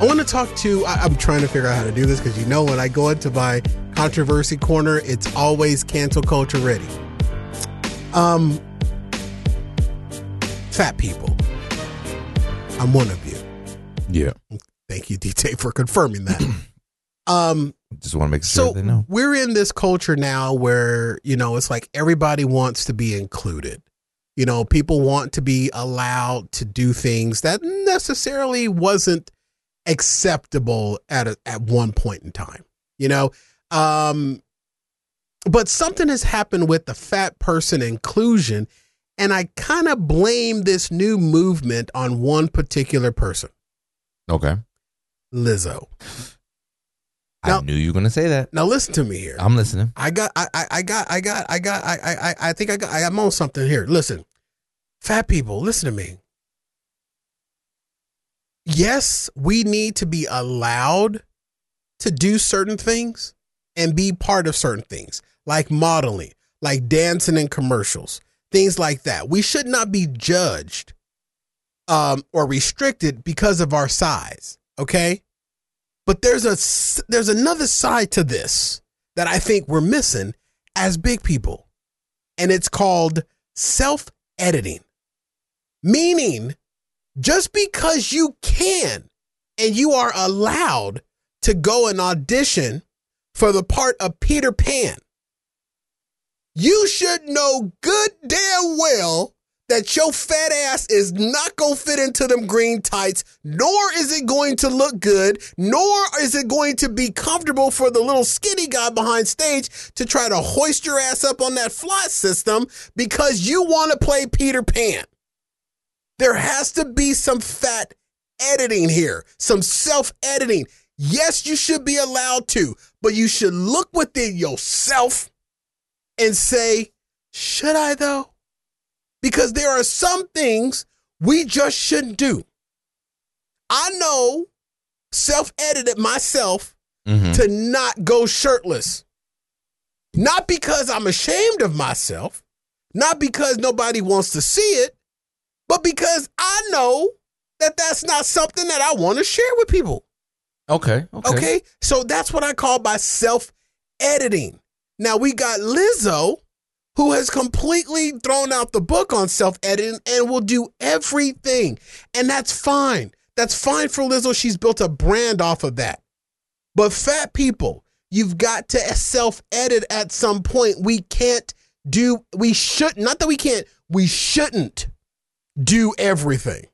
Speaker 1: I want to talk to. I, I'm trying to figure out how to do this because you know when I go into my controversy corner, it's always cancel culture ready. Um, fat people. I'm one of you.
Speaker 3: Yeah.
Speaker 1: Thank you, DT, for confirming that. um,
Speaker 3: Just want to make sure
Speaker 1: so
Speaker 3: they know.
Speaker 1: we're in this culture now where you know it's like everybody wants to be included you know people want to be allowed to do things that necessarily wasn't acceptable at a, at one point in time you know um but something has happened with the fat person inclusion and i kind of blame this new movement on one particular person
Speaker 3: Okay.
Speaker 1: lizzo
Speaker 3: I knew you were going to say that.
Speaker 1: now listen to me here
Speaker 3: I'm listening.
Speaker 1: I got, I, I, I got, I got, I got, I, I, I- I think I got, I'm on something here. Listen, fat people, listen to me. Yes, we need to be allowed to do certain things and be part of certain things, like modeling, like dancing in commercials, things like that. We should not be judged um, or restricted because of our size. Okay, but there's a there's another side to this that I think we're missing as big people. And it's called self editing. Meaning, just because you can and you are allowed to go and audition for the part of Peter Pan, you should know good damn well that your fat ass is not going to fit into them green tights, nor is it going to look good, nor is it going to be comfortable for the little skinny guy behind stage to try to hoist your ass up on that flight system because you want to play Peter Pan. There has to be some fat editing here, some self editing. Yes, you should be allowed to, but you should look within yourself and say, should I though? Because there are some things we just shouldn't do. I know self edited myself
Speaker 3: Mhm.
Speaker 1: to not go shirtless. Not because I'm ashamed of myself, not because nobody wants to see it, but because I know that that's not something that I want to share with people.
Speaker 3: Okay. Okay.
Speaker 1: Okay. So that's what I call by self editing. Now we got Lizzo, who has completely thrown out the book on self editing and will do everything. And that's fine. That's fine for Lizzo. She's built a brand off of that. But fat people, you've got to self edit at some point. We can't do, we should, not that we can't, we shouldn't do everything.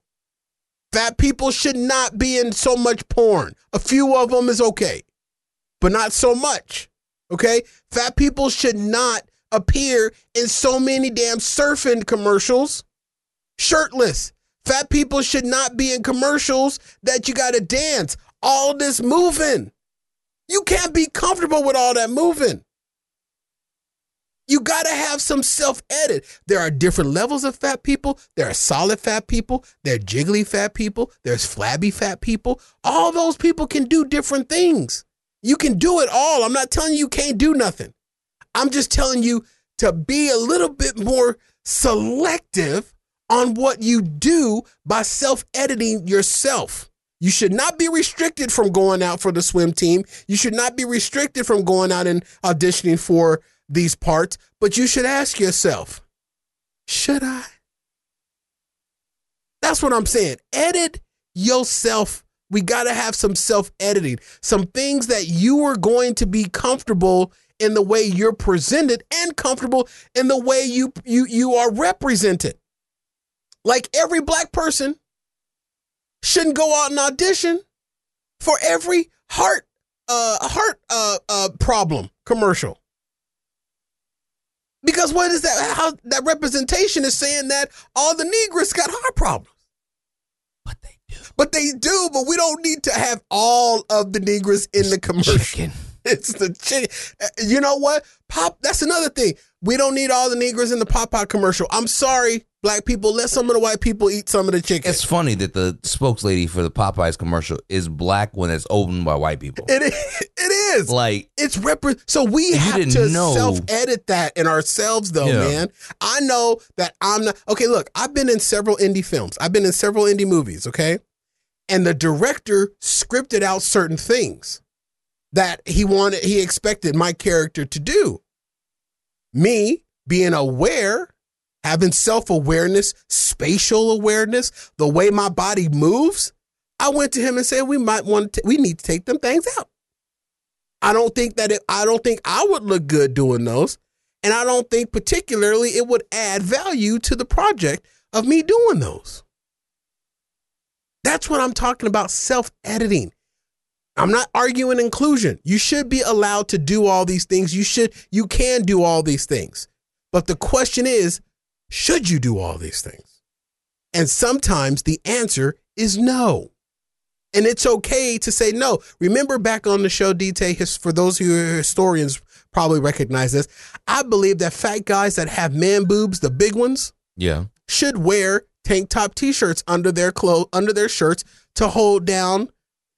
Speaker 1: Fat people should not be in so much porn. A few of them is okay, but not so much. Okay? Fat people should not appear in so many damn surfing commercials shirtless. Fat people should not be in commercials that you got to dance. All this moving. You can't be comfortable with all that moving. You got to have some self edit. There are different levels of fat people. There are solid fat people. There are jiggly fat people. There's flabby fat people. All those people can do different things. You can do it all. I'm not telling you you can't do nothing. I'm just telling you to be a little bit more selective on what you do by self editing yourself. You should not be restricted from going out for the swim team. You should not be restricted from going out and auditioning for these parts, but you should ask yourself, should I? That's what I'm saying. Edit yourself. We got to have some self editing, some things that you are going to be comfortable in the way you're presented and comfortable in the way you you you are represented. Like every black person shouldn't go out and audition for every heart uh heart uh uh problem commercial. Because what is that how that representation is saying that all the Negroes got heart problems.
Speaker 3: But they do.
Speaker 1: But they do, but we don't need to have all of the Negroes in the commercial.
Speaker 3: Chicken.
Speaker 1: It's the chick. uh, You know what? Pop. That's another thing. We don't need all the Negroes in the Popeye commercial. I'm sorry, black people. Let some of the white people eat some of the chicken.
Speaker 3: It's funny that the spokeslady for the Popeyes commercial is black when it's owned by white people.
Speaker 1: It is. It is.
Speaker 3: Like
Speaker 1: it's repre- So we have to
Speaker 3: know-
Speaker 1: self edit that in ourselves, though,
Speaker 3: Yeah.
Speaker 1: man. I know that I'm not. Okay, look, I've been in several indie films. I've been in several indie movies. Okay, and the director scripted out certain things that he wanted, he expected my character to do. Me being aware, having self awareness, spatial awareness, the way my body moves. I went to him and said, "We might want to. We need to take them things out." I don't think that it, I don't think I would look good doing those. And I don't think particularly it would add value to the project of me doing those. That's what I'm talking about self editing. I'm not arguing inclusion. You should be allowed to do all these things. You should you can do all these things. But the question is, should you do all these things? And sometimes the answer is no. And it's okay to say no. Remember back on the show, DT, for those who are historians probably recognize this. I believe that fat guys that have man boobs, the big ones,
Speaker 3: yeah,
Speaker 1: should wear tank top t-shirts under their clothes, under their shirts to hold down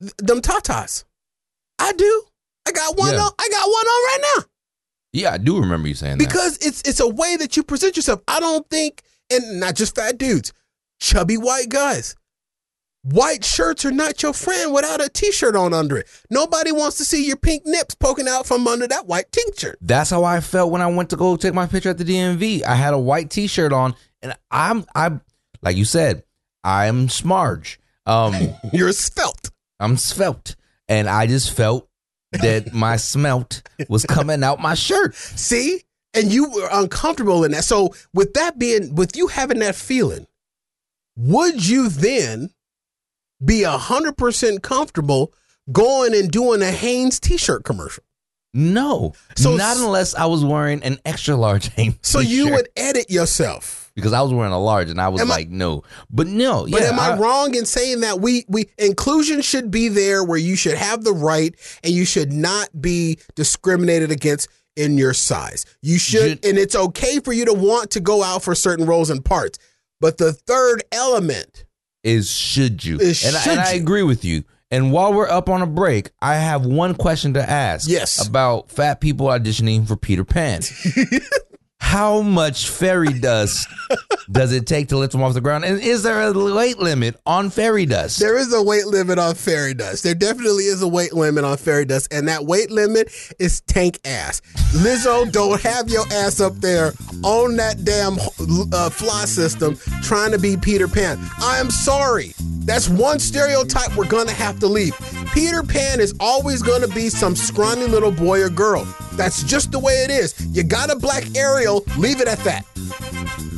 Speaker 1: th- them tatas. I do. I got one
Speaker 3: Yeah.
Speaker 1: on. I got one on right now
Speaker 3: yeah, I do remember you saying that.
Speaker 1: because it's it's a way that you present yourself. I don't think, and not just fat dudes, chubby white guys. White shirts are not your friend without a t-shirt on under it. Nobody wants to see your pink nips poking out from under that white t-shirt.
Speaker 3: That's how I felt when I went to go take my picture at the DMV. I had a white T-shirt on, and I'm I'm like you said, I'm smarge. Um,
Speaker 1: You're svelte.
Speaker 3: I'm svelte, and I just felt that my smelt was coming out my shirt.
Speaker 1: See? And you were uncomfortable in that. So with that being with you having that feeling, would you then be a hundred percent comfortable going and doing a Hanes t-shirt commercial?
Speaker 3: No,
Speaker 1: So-
Speaker 3: not unless I was wearing an extra large Hanes
Speaker 1: So you
Speaker 3: t-shirt.
Speaker 1: would edit yourself.
Speaker 3: Because I was wearing a large, and I was
Speaker 1: Am I-
Speaker 3: like, no, but no,
Speaker 1: But
Speaker 3: yeah,
Speaker 1: am I, wrong in saying that we we inclusion should be there where you should have the right and you should not be discriminated against in your size. You should
Speaker 3: Should-
Speaker 1: and it's okay for you to want to go out for certain roles and parts. But the third element
Speaker 3: is should you?
Speaker 1: Is
Speaker 3: and, I,
Speaker 1: should
Speaker 3: and I agree with you. And while we're up on a break, I have one question to ask.
Speaker 1: Yes.
Speaker 3: About fat people auditioning for Peter Pan. How much fairy dust does it take to lift them off the ground? And is there a weight limit on fairy dust?
Speaker 1: There is a weight limit on fairy dust. There definitely is a weight limit on fairy dust, and that weight limit is tank ass. Lizzo, don't have your ass up there on that damn uh, fly system trying to be Peter Pan. I am sorry. That's one stereotype we're gonna have to leave. Peter Pan is always gonna be some scrawny little boy or girl. That's just the way it is. You got a black Ariel, leave it at that.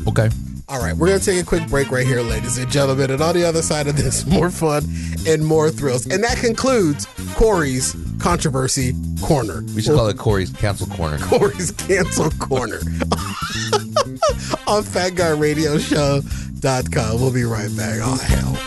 Speaker 3: Okay.
Speaker 1: All right, we're going to take a quick break right here, ladies and gentlemen. And on the other side of this, more fun and more thrills. And that concludes Corey's Controversy Corner.
Speaker 3: We should call it Corey's Cancel Corner.
Speaker 1: Corey's Cancel Corner on FatGuyRadioShow.com. We'll be right back. Oh, hell.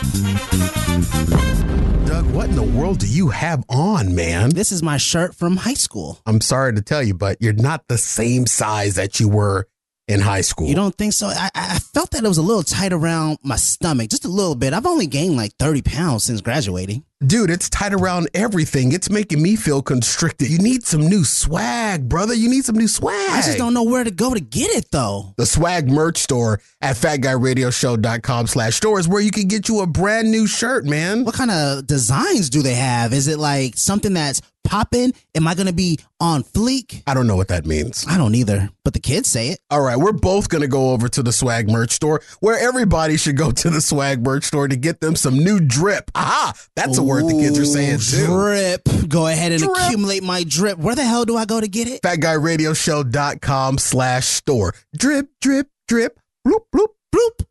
Speaker 1: Doug, what in the world do you have on, man?
Speaker 7: This is my shirt from high school.
Speaker 1: I'm sorry to tell you, but you're not the same size that you were in high school.
Speaker 7: You don't think so? I, I felt that it was a little tight around my stomach, just a little bit. I've only gained like 30 pounds since graduating.
Speaker 1: Dude, it's tight around everything. It's making me feel constricted. You need some new swag, brother. You need some new swag.
Speaker 7: I just don't know where to go to get it though.
Speaker 1: The swag merch store at fatguyradioshow.com slash store is where you can get you a brand new shirt, man.
Speaker 7: What kind of designs do they have? Is it like something that's popping? Am I going to be on fleek?
Speaker 1: I don't know what that means.
Speaker 7: I don't either, but the kids say it.
Speaker 1: All right, we're both going to go over to the swag merch store where everybody should go to the swag merch store to get them some new drip. Aha, that's a word the kids are saying too.
Speaker 7: Drip. Go ahead and
Speaker 1: Drip.
Speaker 7: accumulate my drip. Where the hell do I go to get it?
Speaker 1: Fatguyradioshow.com slash store. Drip, drip, drip, bloop, bloop, bloop.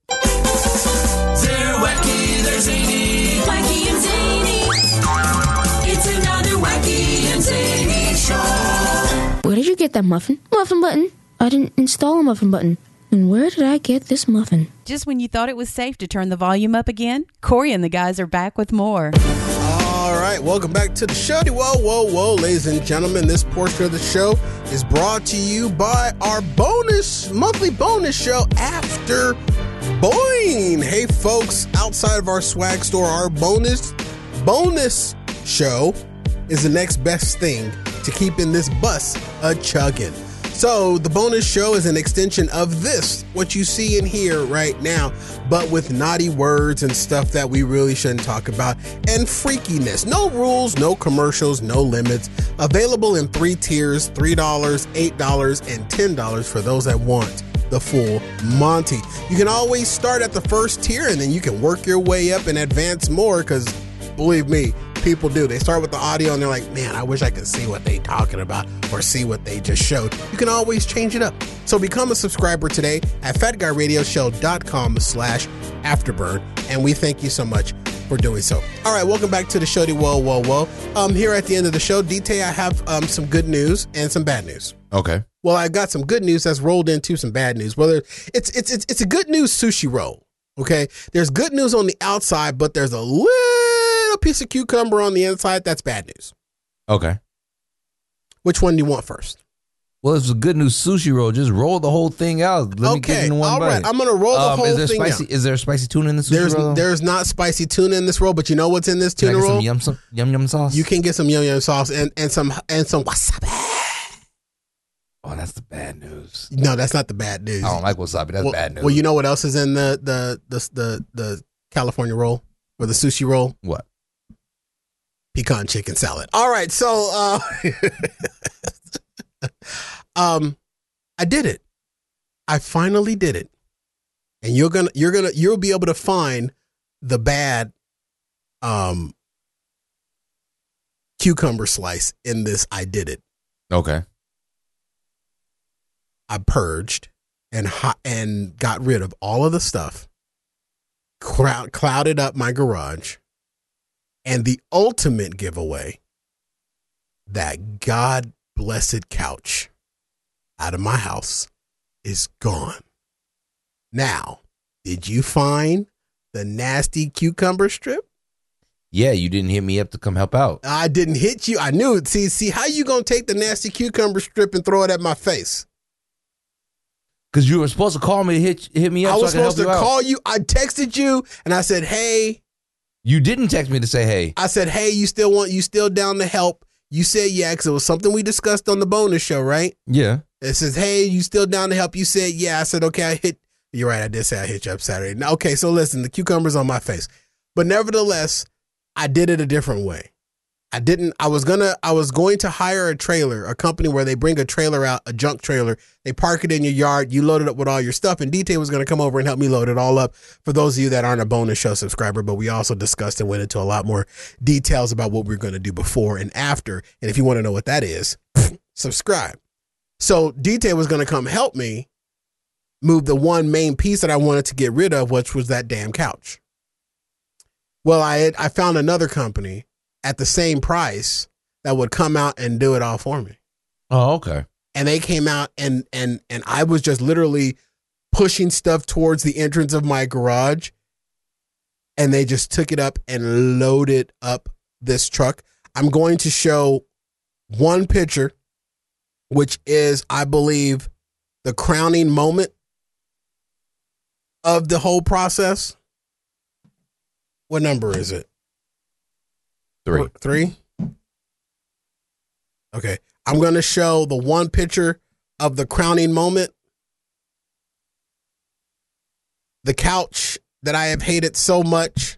Speaker 8: They're wacky, they're zany. Wacky and zany. It's another wacky and zany show.
Speaker 10: Where did you get that muffin? Muffin button. I didn't install a muffin button. And where did I get this muffin?
Speaker 11: Just when you thought it was safe to turn the volume up again, Corey and the guys are back with more.
Speaker 1: All right, welcome back to the show. Whoa, whoa, whoa, ladies and gentlemen. This portion of the show is brought to you by our bonus monthly bonus show after Boing. Hey, folks, outside of our swag store, our bonus bonus show is the next best thing to keeping this bus a chugging. So the bonus show is an extension of this, what you see in here right now, but with naughty words and stuff that we really shouldn't talk about, and freakiness. No rules, no commercials, no limits. Available in three tiers $3, $8, and $10 for those that want the full Monty. You can always start at the first tier and then you can work your way up and advance more because believe me, people do. They start with the audio and they're like, man, I wish I could see what they talking about or see what they just showed. You can always change it up. So become a subscriber today at fatguyradioshow.com slash afterburn. And we thank you so much for doing so. All right, welcome back to the show. Whoa, whoa, whoa. Um, here at the end of the show, DT, I have um, some good news and some bad news.
Speaker 3: Okay.
Speaker 1: Well, I got some good news that's rolled into some bad news. Whether it's it's it's it's a good news sushi roll. Okay, there's good news on the outside, but there's a little piece of cucumber on the inside. That's bad news.
Speaker 3: Okay.
Speaker 1: Which one do you want first?
Speaker 3: Well, it's a good news sushi roll. Just roll the whole thing out. Let me get
Speaker 1: Okay,
Speaker 3: it one
Speaker 1: all right.
Speaker 3: bite.
Speaker 1: I'm gonna roll the
Speaker 3: Um,
Speaker 1: whole
Speaker 3: is there
Speaker 1: thing
Speaker 3: spicy?
Speaker 1: out.
Speaker 3: Is there spicy tuna in the sushi
Speaker 1: There's
Speaker 3: roll?
Speaker 1: there's not spicy tuna in this roll, but you know what's in this
Speaker 3: Can I
Speaker 1: tuna
Speaker 3: get some
Speaker 1: roll?
Speaker 3: yum, some yum yum sauce.
Speaker 1: You can get some yum yum sauce and and some and some wasabi.
Speaker 3: Oh, that's the bad news.
Speaker 1: No, that's not the bad news.
Speaker 3: I don't like wasabi. That's
Speaker 1: well,
Speaker 3: bad news.
Speaker 1: well, you know what else is in the the the the, the California roll or the sushi roll?
Speaker 3: what?
Speaker 1: Pecan chicken salad. All right, so uh um I did it. I finally did it. And you're to you're to you'll be able to find the bad um cucumber slice in this I did it.
Speaker 3: Okay.
Speaker 1: I purged and hot and got rid of all of the stuff. Crowd, clouded up my garage. And the ultimate giveaway that God blessed couch out of my house is gone. Now, did you find the nasty cucumber strip?
Speaker 3: Yeah, you didn't hit me up to come help out.
Speaker 1: I didn't hit you. I knew it. See, see, how you gonna take the nasty cucumber strip and throw it at my face?
Speaker 3: Because you were supposed to call me to hit hit me up
Speaker 1: I
Speaker 3: so I
Speaker 1: was supposed to
Speaker 3: out.
Speaker 1: call you. I texted you and I said, "Hey."
Speaker 3: You didn't text me to say hey.
Speaker 1: I said, "Hey, you still want? You still down to help?" You said, "Yeah," because it was something we discussed on the bonus show, right?
Speaker 3: Yeah.
Speaker 1: It says, "Hey, you still down to help?" You said, "Yeah." I said, "Okay." I hit. You're right. I did say I hit you up Saturday. Now, okay, so listen, the cucumber's on my face, but nevertheless, I did it a different way. I didn't. I was gonna. I was going to hire a trailer, a company where they bring a trailer out, a junk trailer. They park it in your yard. You load it up with all your stuff, and DTay was gonna come over and help me load it all up. For those of you that aren't a bonus show subscriber, but we also discussed and went into a lot more details about what we are gonna do before and after. And if you want to know what that is, subscribe. So DTay was gonna come help me move the one main piece that I wanted to get rid of, which was that damn couch. Well, I had, I found another company at the same price that would come out and do it all for me.
Speaker 3: Oh, okay.
Speaker 1: And they came out and and and I was just literally pushing stuff towards the entrance of my garage and they just took it up and loaded up this truck. I'm going to show one picture which is I believe the crowning moment of the whole process. What number is it?
Speaker 3: Three.
Speaker 1: Three? Okay. I'm going to show the one picture of the crowning moment. The couch that I have hated so much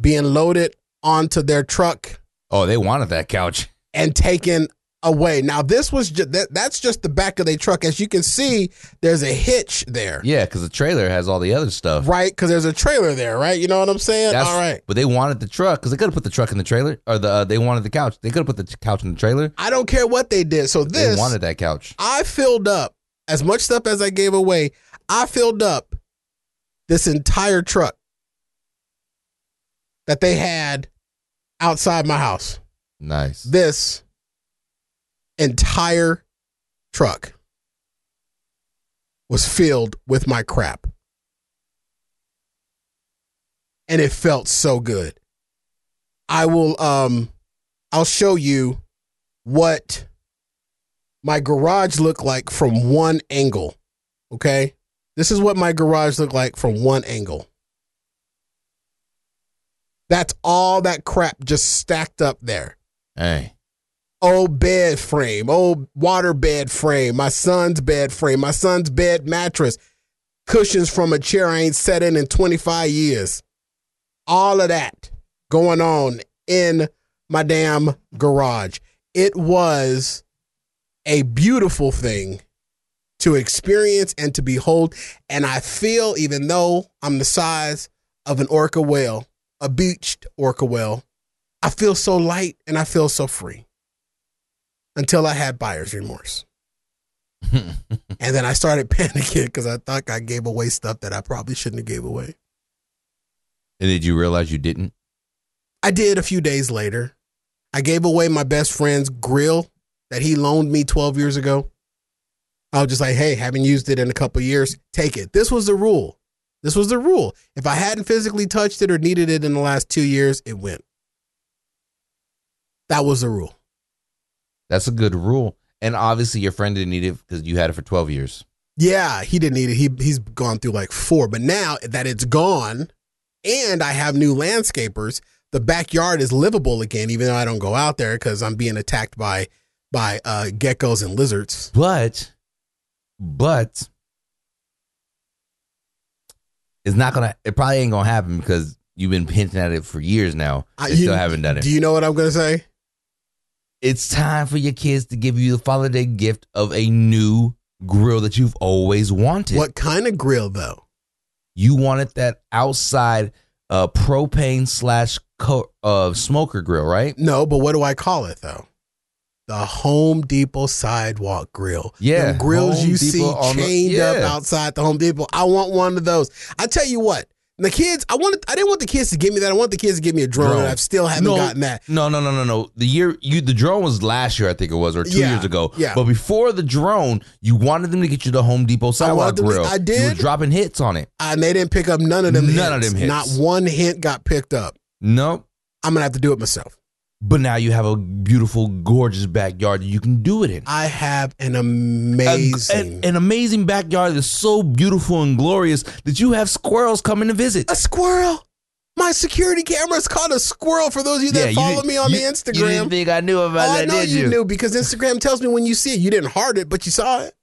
Speaker 1: being loaded onto their truck
Speaker 3: Oh, they wanted that couch.
Speaker 1: and taken away. Now this was just that, that's just the back of their truck. As you can see, there's a hitch there.
Speaker 3: Yeah, because the trailer has all the other stuff.
Speaker 1: Right? Because there's a trailer there, right? You know what I'm saying?
Speaker 3: That's,
Speaker 1: All right.
Speaker 3: But they wanted the truck because they could have put the truck in the trailer, or the uh, they wanted the couch. They could have put the couch in the trailer.
Speaker 1: I don't care what they did. So this
Speaker 3: they wanted that couch.
Speaker 1: I filled up as much stuff as I gave away. I filled up this entire truck that they had outside my house.
Speaker 3: Nice.
Speaker 1: This entire truck was filled with my crap. And it felt so good. I will um I'll show you what my garage looked like from one angle. Okay? This is what my garage looked like from one angle. That's all that crap just stacked up there.
Speaker 3: Hey.
Speaker 1: Old bed frame, old water bed frame, my son's bed frame, my son's bed mattress, cushions from a chair I ain't sat in in 25 years. All of that going on in my damn garage. It was a beautiful thing to experience and to behold. And I feel, even though I'm the size of an orca whale, a beached orca whale, I feel so light and I feel so free until I had buyer's remorse. and then I started panicking because I thought I gave away stuff that I probably shouldn't have gave away.
Speaker 3: And did you realize you didn't?
Speaker 1: I did a few days later. I gave away my best friend's grill that he loaned me 12 years ago. I was just like, hey, haven't used it in a couple years. Take it. This was the rule. This was the rule. If I hadn't physically touched it or needed it in the last two years, it went. That was the rule.
Speaker 3: That's a good rule. And obviously, your friend didn't need it because you had it for 12 years.
Speaker 1: Yeah, he didn't need it. He he's gone through like four, but now that it's gone, and I have new landscapers, the backyard is livable again. Even though I don't go out there because I'm being attacked by by uh, geckos and lizards.
Speaker 3: But, but it's not gonna. It probably ain't gonna happen because you've been hinting at it for years now.
Speaker 1: I- you-
Speaker 3: still haven't done it.
Speaker 1: Do you know what I'm gonna say?
Speaker 3: It's time for your kids to give you the Father's Day gift of a new grill that you've always wanted.
Speaker 1: What kind of grill though?
Speaker 3: You wanted that outside uh, propane slash co- uh, smoker grill, right?
Speaker 1: No, but what do I call it though? The Home Depot sidewalk grill.
Speaker 3: Yeah,
Speaker 1: Them grills
Speaker 3: Home
Speaker 1: you
Speaker 3: Depot
Speaker 1: see
Speaker 3: on the-
Speaker 1: chained up outside the Home Depot. I want one of those. I tell you what, the kids. I wanted. I didn't want the kids to give me that. I want the kids to give me a drone,
Speaker 3: Drone.
Speaker 1: and I still haven't
Speaker 3: no,
Speaker 1: gotten that.
Speaker 3: No, no, no, no, no. The year you the drone was last year, I think it was, or two
Speaker 1: Yeah,
Speaker 3: years ago.
Speaker 1: yeah.
Speaker 3: But before the drone, you wanted them to get you the Home Depot sidewalk
Speaker 1: to-
Speaker 3: grill.
Speaker 1: I
Speaker 3: You
Speaker 1: did.
Speaker 3: were dropping hits on it.
Speaker 1: And they didn't pick up none of them.
Speaker 3: None of them hits.
Speaker 1: Not one hint got picked up.
Speaker 3: Nope.
Speaker 1: I'm gonna have to do it myself.
Speaker 3: But now you have a beautiful, gorgeous backyard that you can do it in.
Speaker 1: I have an
Speaker 3: A-
Speaker 1: amazing,
Speaker 3: an, an amazing backyard that's so beautiful and glorious that you have squirrels coming to visit.
Speaker 1: a squirrel. My security camera's caught a squirrel. For those of you that
Speaker 3: you
Speaker 1: follow me on
Speaker 3: you-
Speaker 1: the Instagram,
Speaker 3: You didn't think I knew about
Speaker 1: oh, I
Speaker 3: that,
Speaker 1: know
Speaker 3: did
Speaker 1: you
Speaker 3: you?
Speaker 1: knew because Instagram tells me when you see it. You didn't heart it, but you saw it.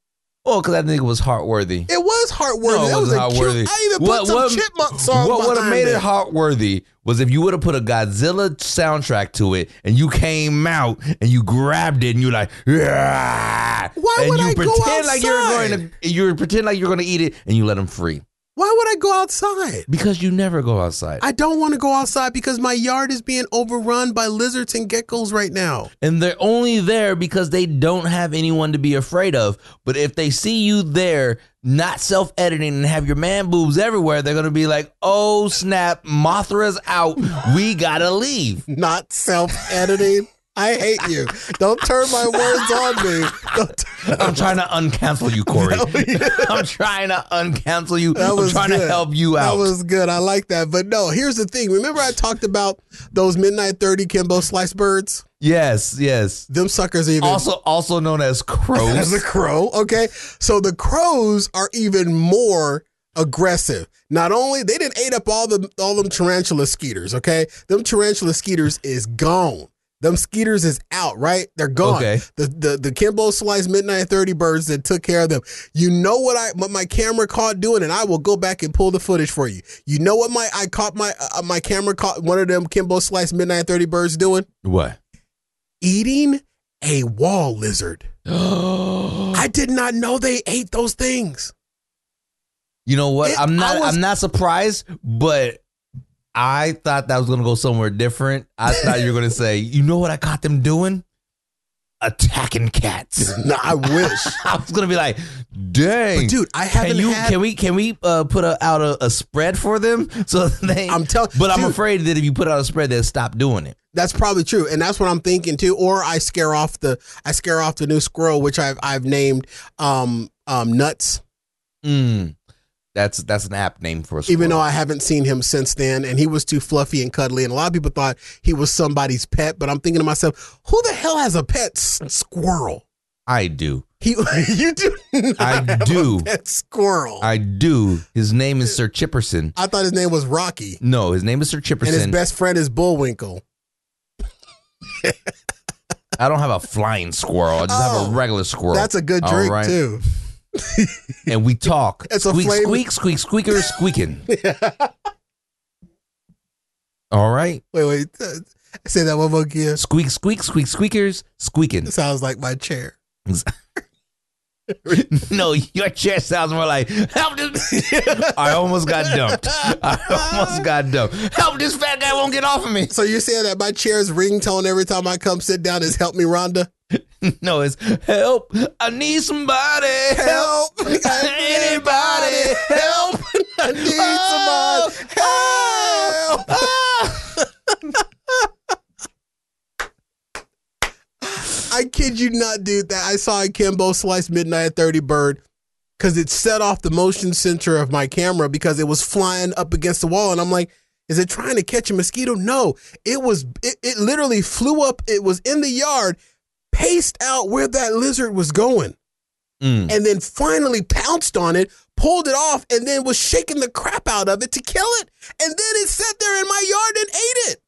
Speaker 3: Oh, because I think it was heartworthy.
Speaker 1: It was heartworthy.
Speaker 3: No, it
Speaker 1: that was
Speaker 3: heartworthy.
Speaker 1: cute. I even put some chipmunk song
Speaker 3: What would have made it heartworthy was if you would have put a Godzilla soundtrack to it, and you came out and you grabbed it, and you're like.
Speaker 1: Why
Speaker 3: and
Speaker 1: would
Speaker 3: you
Speaker 1: I go
Speaker 3: pretend like you're going to, you pretend like you're going to eat it, and you let them free
Speaker 1: Why would I go outside?
Speaker 3: because you never go outside.
Speaker 1: I don't want to go outside because my yard is being overrun by lizards and geckos right now.
Speaker 3: and they're only there because they don't have anyone to be afraid of. But if they see you there, not self editing and have your man boobs everywhere, they're gonna be like, "Oh snap, Mothra's out. We gotta leave."
Speaker 1: Not self editing. I hate you. Don't turn my words on me. Don't
Speaker 3: I'm trying to uncancel you, Corey. I'm trying to uncancel you.
Speaker 1: That
Speaker 3: I'm
Speaker 1: was
Speaker 3: trying to
Speaker 1: good.
Speaker 3: help you out.
Speaker 1: That was good. I like that. But no, here's the thing. Remember I talked about those midnight 30 Kimbo slice birds?
Speaker 3: yes, yes.
Speaker 1: Them suckers even
Speaker 3: Also, also known as crows.
Speaker 1: as a crow. Okay. So the crows are even more aggressive. Not only they didn't ate up all the all them tarantula skeeters, okay? Them tarantula skeeters is gone. Them skeeters is out, right? They're gone.
Speaker 3: Okay.
Speaker 1: The the the Kimbo Slice Midnight 30 birds that took care of them. You know what I what my camera caught doing, and I will go back and pull the footage for you. You know what my I caught my uh, my camera caught one of them Kimbo Slice Midnight 30 birds doing?
Speaker 3: what?
Speaker 1: Eating a wall lizard. I did not know they ate those things.
Speaker 3: You know what?
Speaker 1: It-
Speaker 3: I'm not.
Speaker 1: was-
Speaker 3: I'm not surprised, but I thought that was gonna go somewhere different. I thought you were gonna say, you know what I caught them doing? Attacking cats.
Speaker 1: No, I wish.
Speaker 3: I was gonna be like, dang,
Speaker 1: But dude, I
Speaker 3: Can
Speaker 1: haven't
Speaker 3: you?
Speaker 1: had-
Speaker 3: Can we? Can we uh, put a, out a, a spread for them so they?
Speaker 1: I'm telling
Speaker 3: but I'm afraid that if you put out a spread, they'll stop doing it.
Speaker 1: That's probably true, and that's what I'm thinking too. Or I scare off the I scare off the new squirrel, which I've I've named um um nuts.
Speaker 3: Mm. That's that's an app name for a squirrel.
Speaker 1: even though I haven't seen him since then, and he was too fluffy and cuddly, and a lot of people thought he was somebody's pet. But I'm thinking to myself, who the hell has a pet s- squirrel?
Speaker 3: I do.
Speaker 1: He, you do. Not
Speaker 3: I
Speaker 1: have a
Speaker 3: do.
Speaker 1: pet squirrel. I,
Speaker 3: I do. His name is Sir Chipperson.
Speaker 1: I thought his name was Rocky,
Speaker 3: No, his name is Sir Chipperson.
Speaker 1: and his best friend is Bullwinkle.
Speaker 3: I don't have a flying squirrel. I just have
Speaker 1: Oh,
Speaker 3: a regular squirrel.
Speaker 1: That's a good
Speaker 3: All
Speaker 1: drink
Speaker 3: right?
Speaker 1: too.
Speaker 3: And we talk.
Speaker 1: It's
Speaker 3: squeak, squeak, squeak, squeaker, squeaking. All right.
Speaker 1: Wait, wait. uh, say that one more again.
Speaker 3: Squeak, squeak, squeak, squeakers, squeaking.
Speaker 1: It sounds like my chair.
Speaker 3: no, your chair sounds more like help this. I almost got dumped. I almost got dumped. Help this fat guy won't get off of me.
Speaker 1: So you're saying that my chair's ringtone every time I come sit down is "Help me, Rhonda"?
Speaker 3: No, it's help. I need somebody.
Speaker 1: Help!
Speaker 3: Anybody help?
Speaker 1: I need somebody. Help! Oh, oh. I kid you not, dude. That I saw a Kimbo slice midnight at 30 bird because it set off the motion sensor of my camera because it was flying up against the wall. And I'm like, is it trying to catch a mosquito? No. It was it, it literally flew up, it was in the yard, paced out where that lizard was going,
Speaker 3: Mm.
Speaker 1: and then finally pounced on it, pulled it off, and then was shaking the crap out of it to kill it. And then it sat there in my yard and ate it.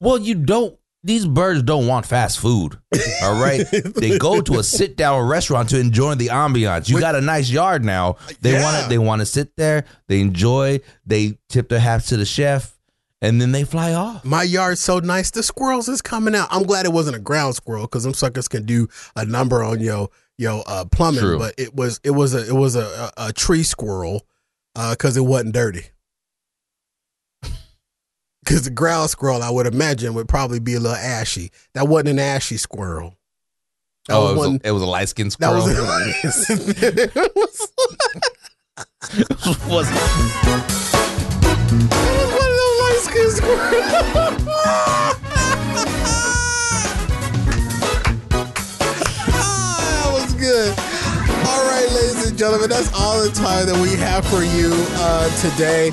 Speaker 3: Well, you don't. These birds don't want fast food. All right, they go to a sit down restaurant to enjoy the ambiance. You got a nice yard now. They want
Speaker 1: Yeah.
Speaker 3: to. They want to sit there. They enjoy. They tip their hats to the chef, and then they fly off.
Speaker 1: My yard's so nice. The squirrels is coming out. I'm glad it wasn't a ground squirrel because them suckers can do a number on yo yo uh, plumbing.
Speaker 3: True.
Speaker 1: But it was it was a it was a, a, a tree squirrel because it wasn't dirty. Because the ground squirrel, I would imagine, would probably be a little ashy. That wasn't an ashy squirrel. That
Speaker 3: oh, it was,
Speaker 1: one-
Speaker 3: a, it was a light skinned
Speaker 1: that
Speaker 3: squirrel.
Speaker 1: was. it was
Speaker 3: was
Speaker 1: Ah, that was good. All right, ladies and gentlemen, that's all the time that we have for you uh, today.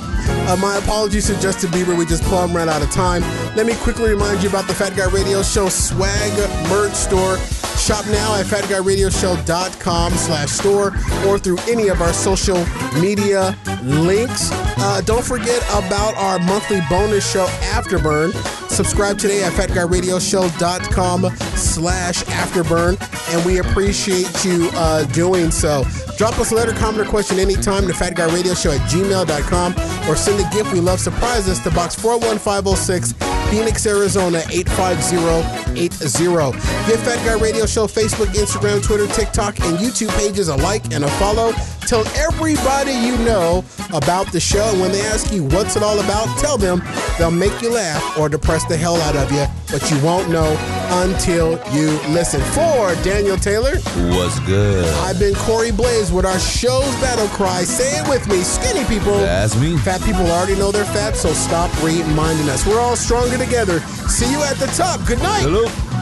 Speaker 1: Uh, my apologies to Justin Bieber. We just plumb ran out of time. Let me quickly remind you about the Fat Guy Radio Show swag merch store. Shop now at fatguyradioshow.com slash store or through any of our social media links. Uh, don't forget about our monthly bonus show, Afterburn. Subscribe today at fatguyradioshow.com slash afterburn, and we appreciate you uh, doing so. Drop us a letter, comment, or question anytime to fatguyradioshow at gmail.com or send a gift we love. surprises to box 41506, Phoenix, Arizona 85080. Give Fat Guy Radio Show Facebook, Instagram, Twitter, TikTok, and YouTube pages a like and a follow. Tell everybody you know about the show. And when they ask you what's it all about, tell them they'll make you laugh or depress the hell out of you, but you won't know until you listen. For Daniel Taylor,
Speaker 3: what's good.
Speaker 1: I've been Corey Blaze with our show's battle cry. Say it with me, skinny people.
Speaker 3: That's me.
Speaker 1: Fat people already know they're fat, so stop reminding us. We're all stronger together. See you at the top. Good night.
Speaker 3: Hello.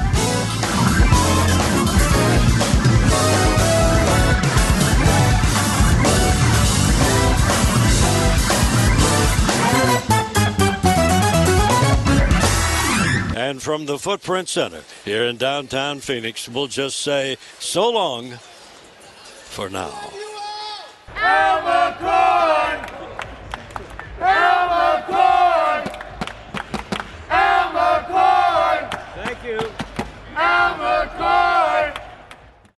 Speaker 5: And from the Footprint Center here in downtown Phoenix, we'll just say so long for now.
Speaker 11: Al McCoy! Almacorn! Al McCoy! Thank you. Al McCoy!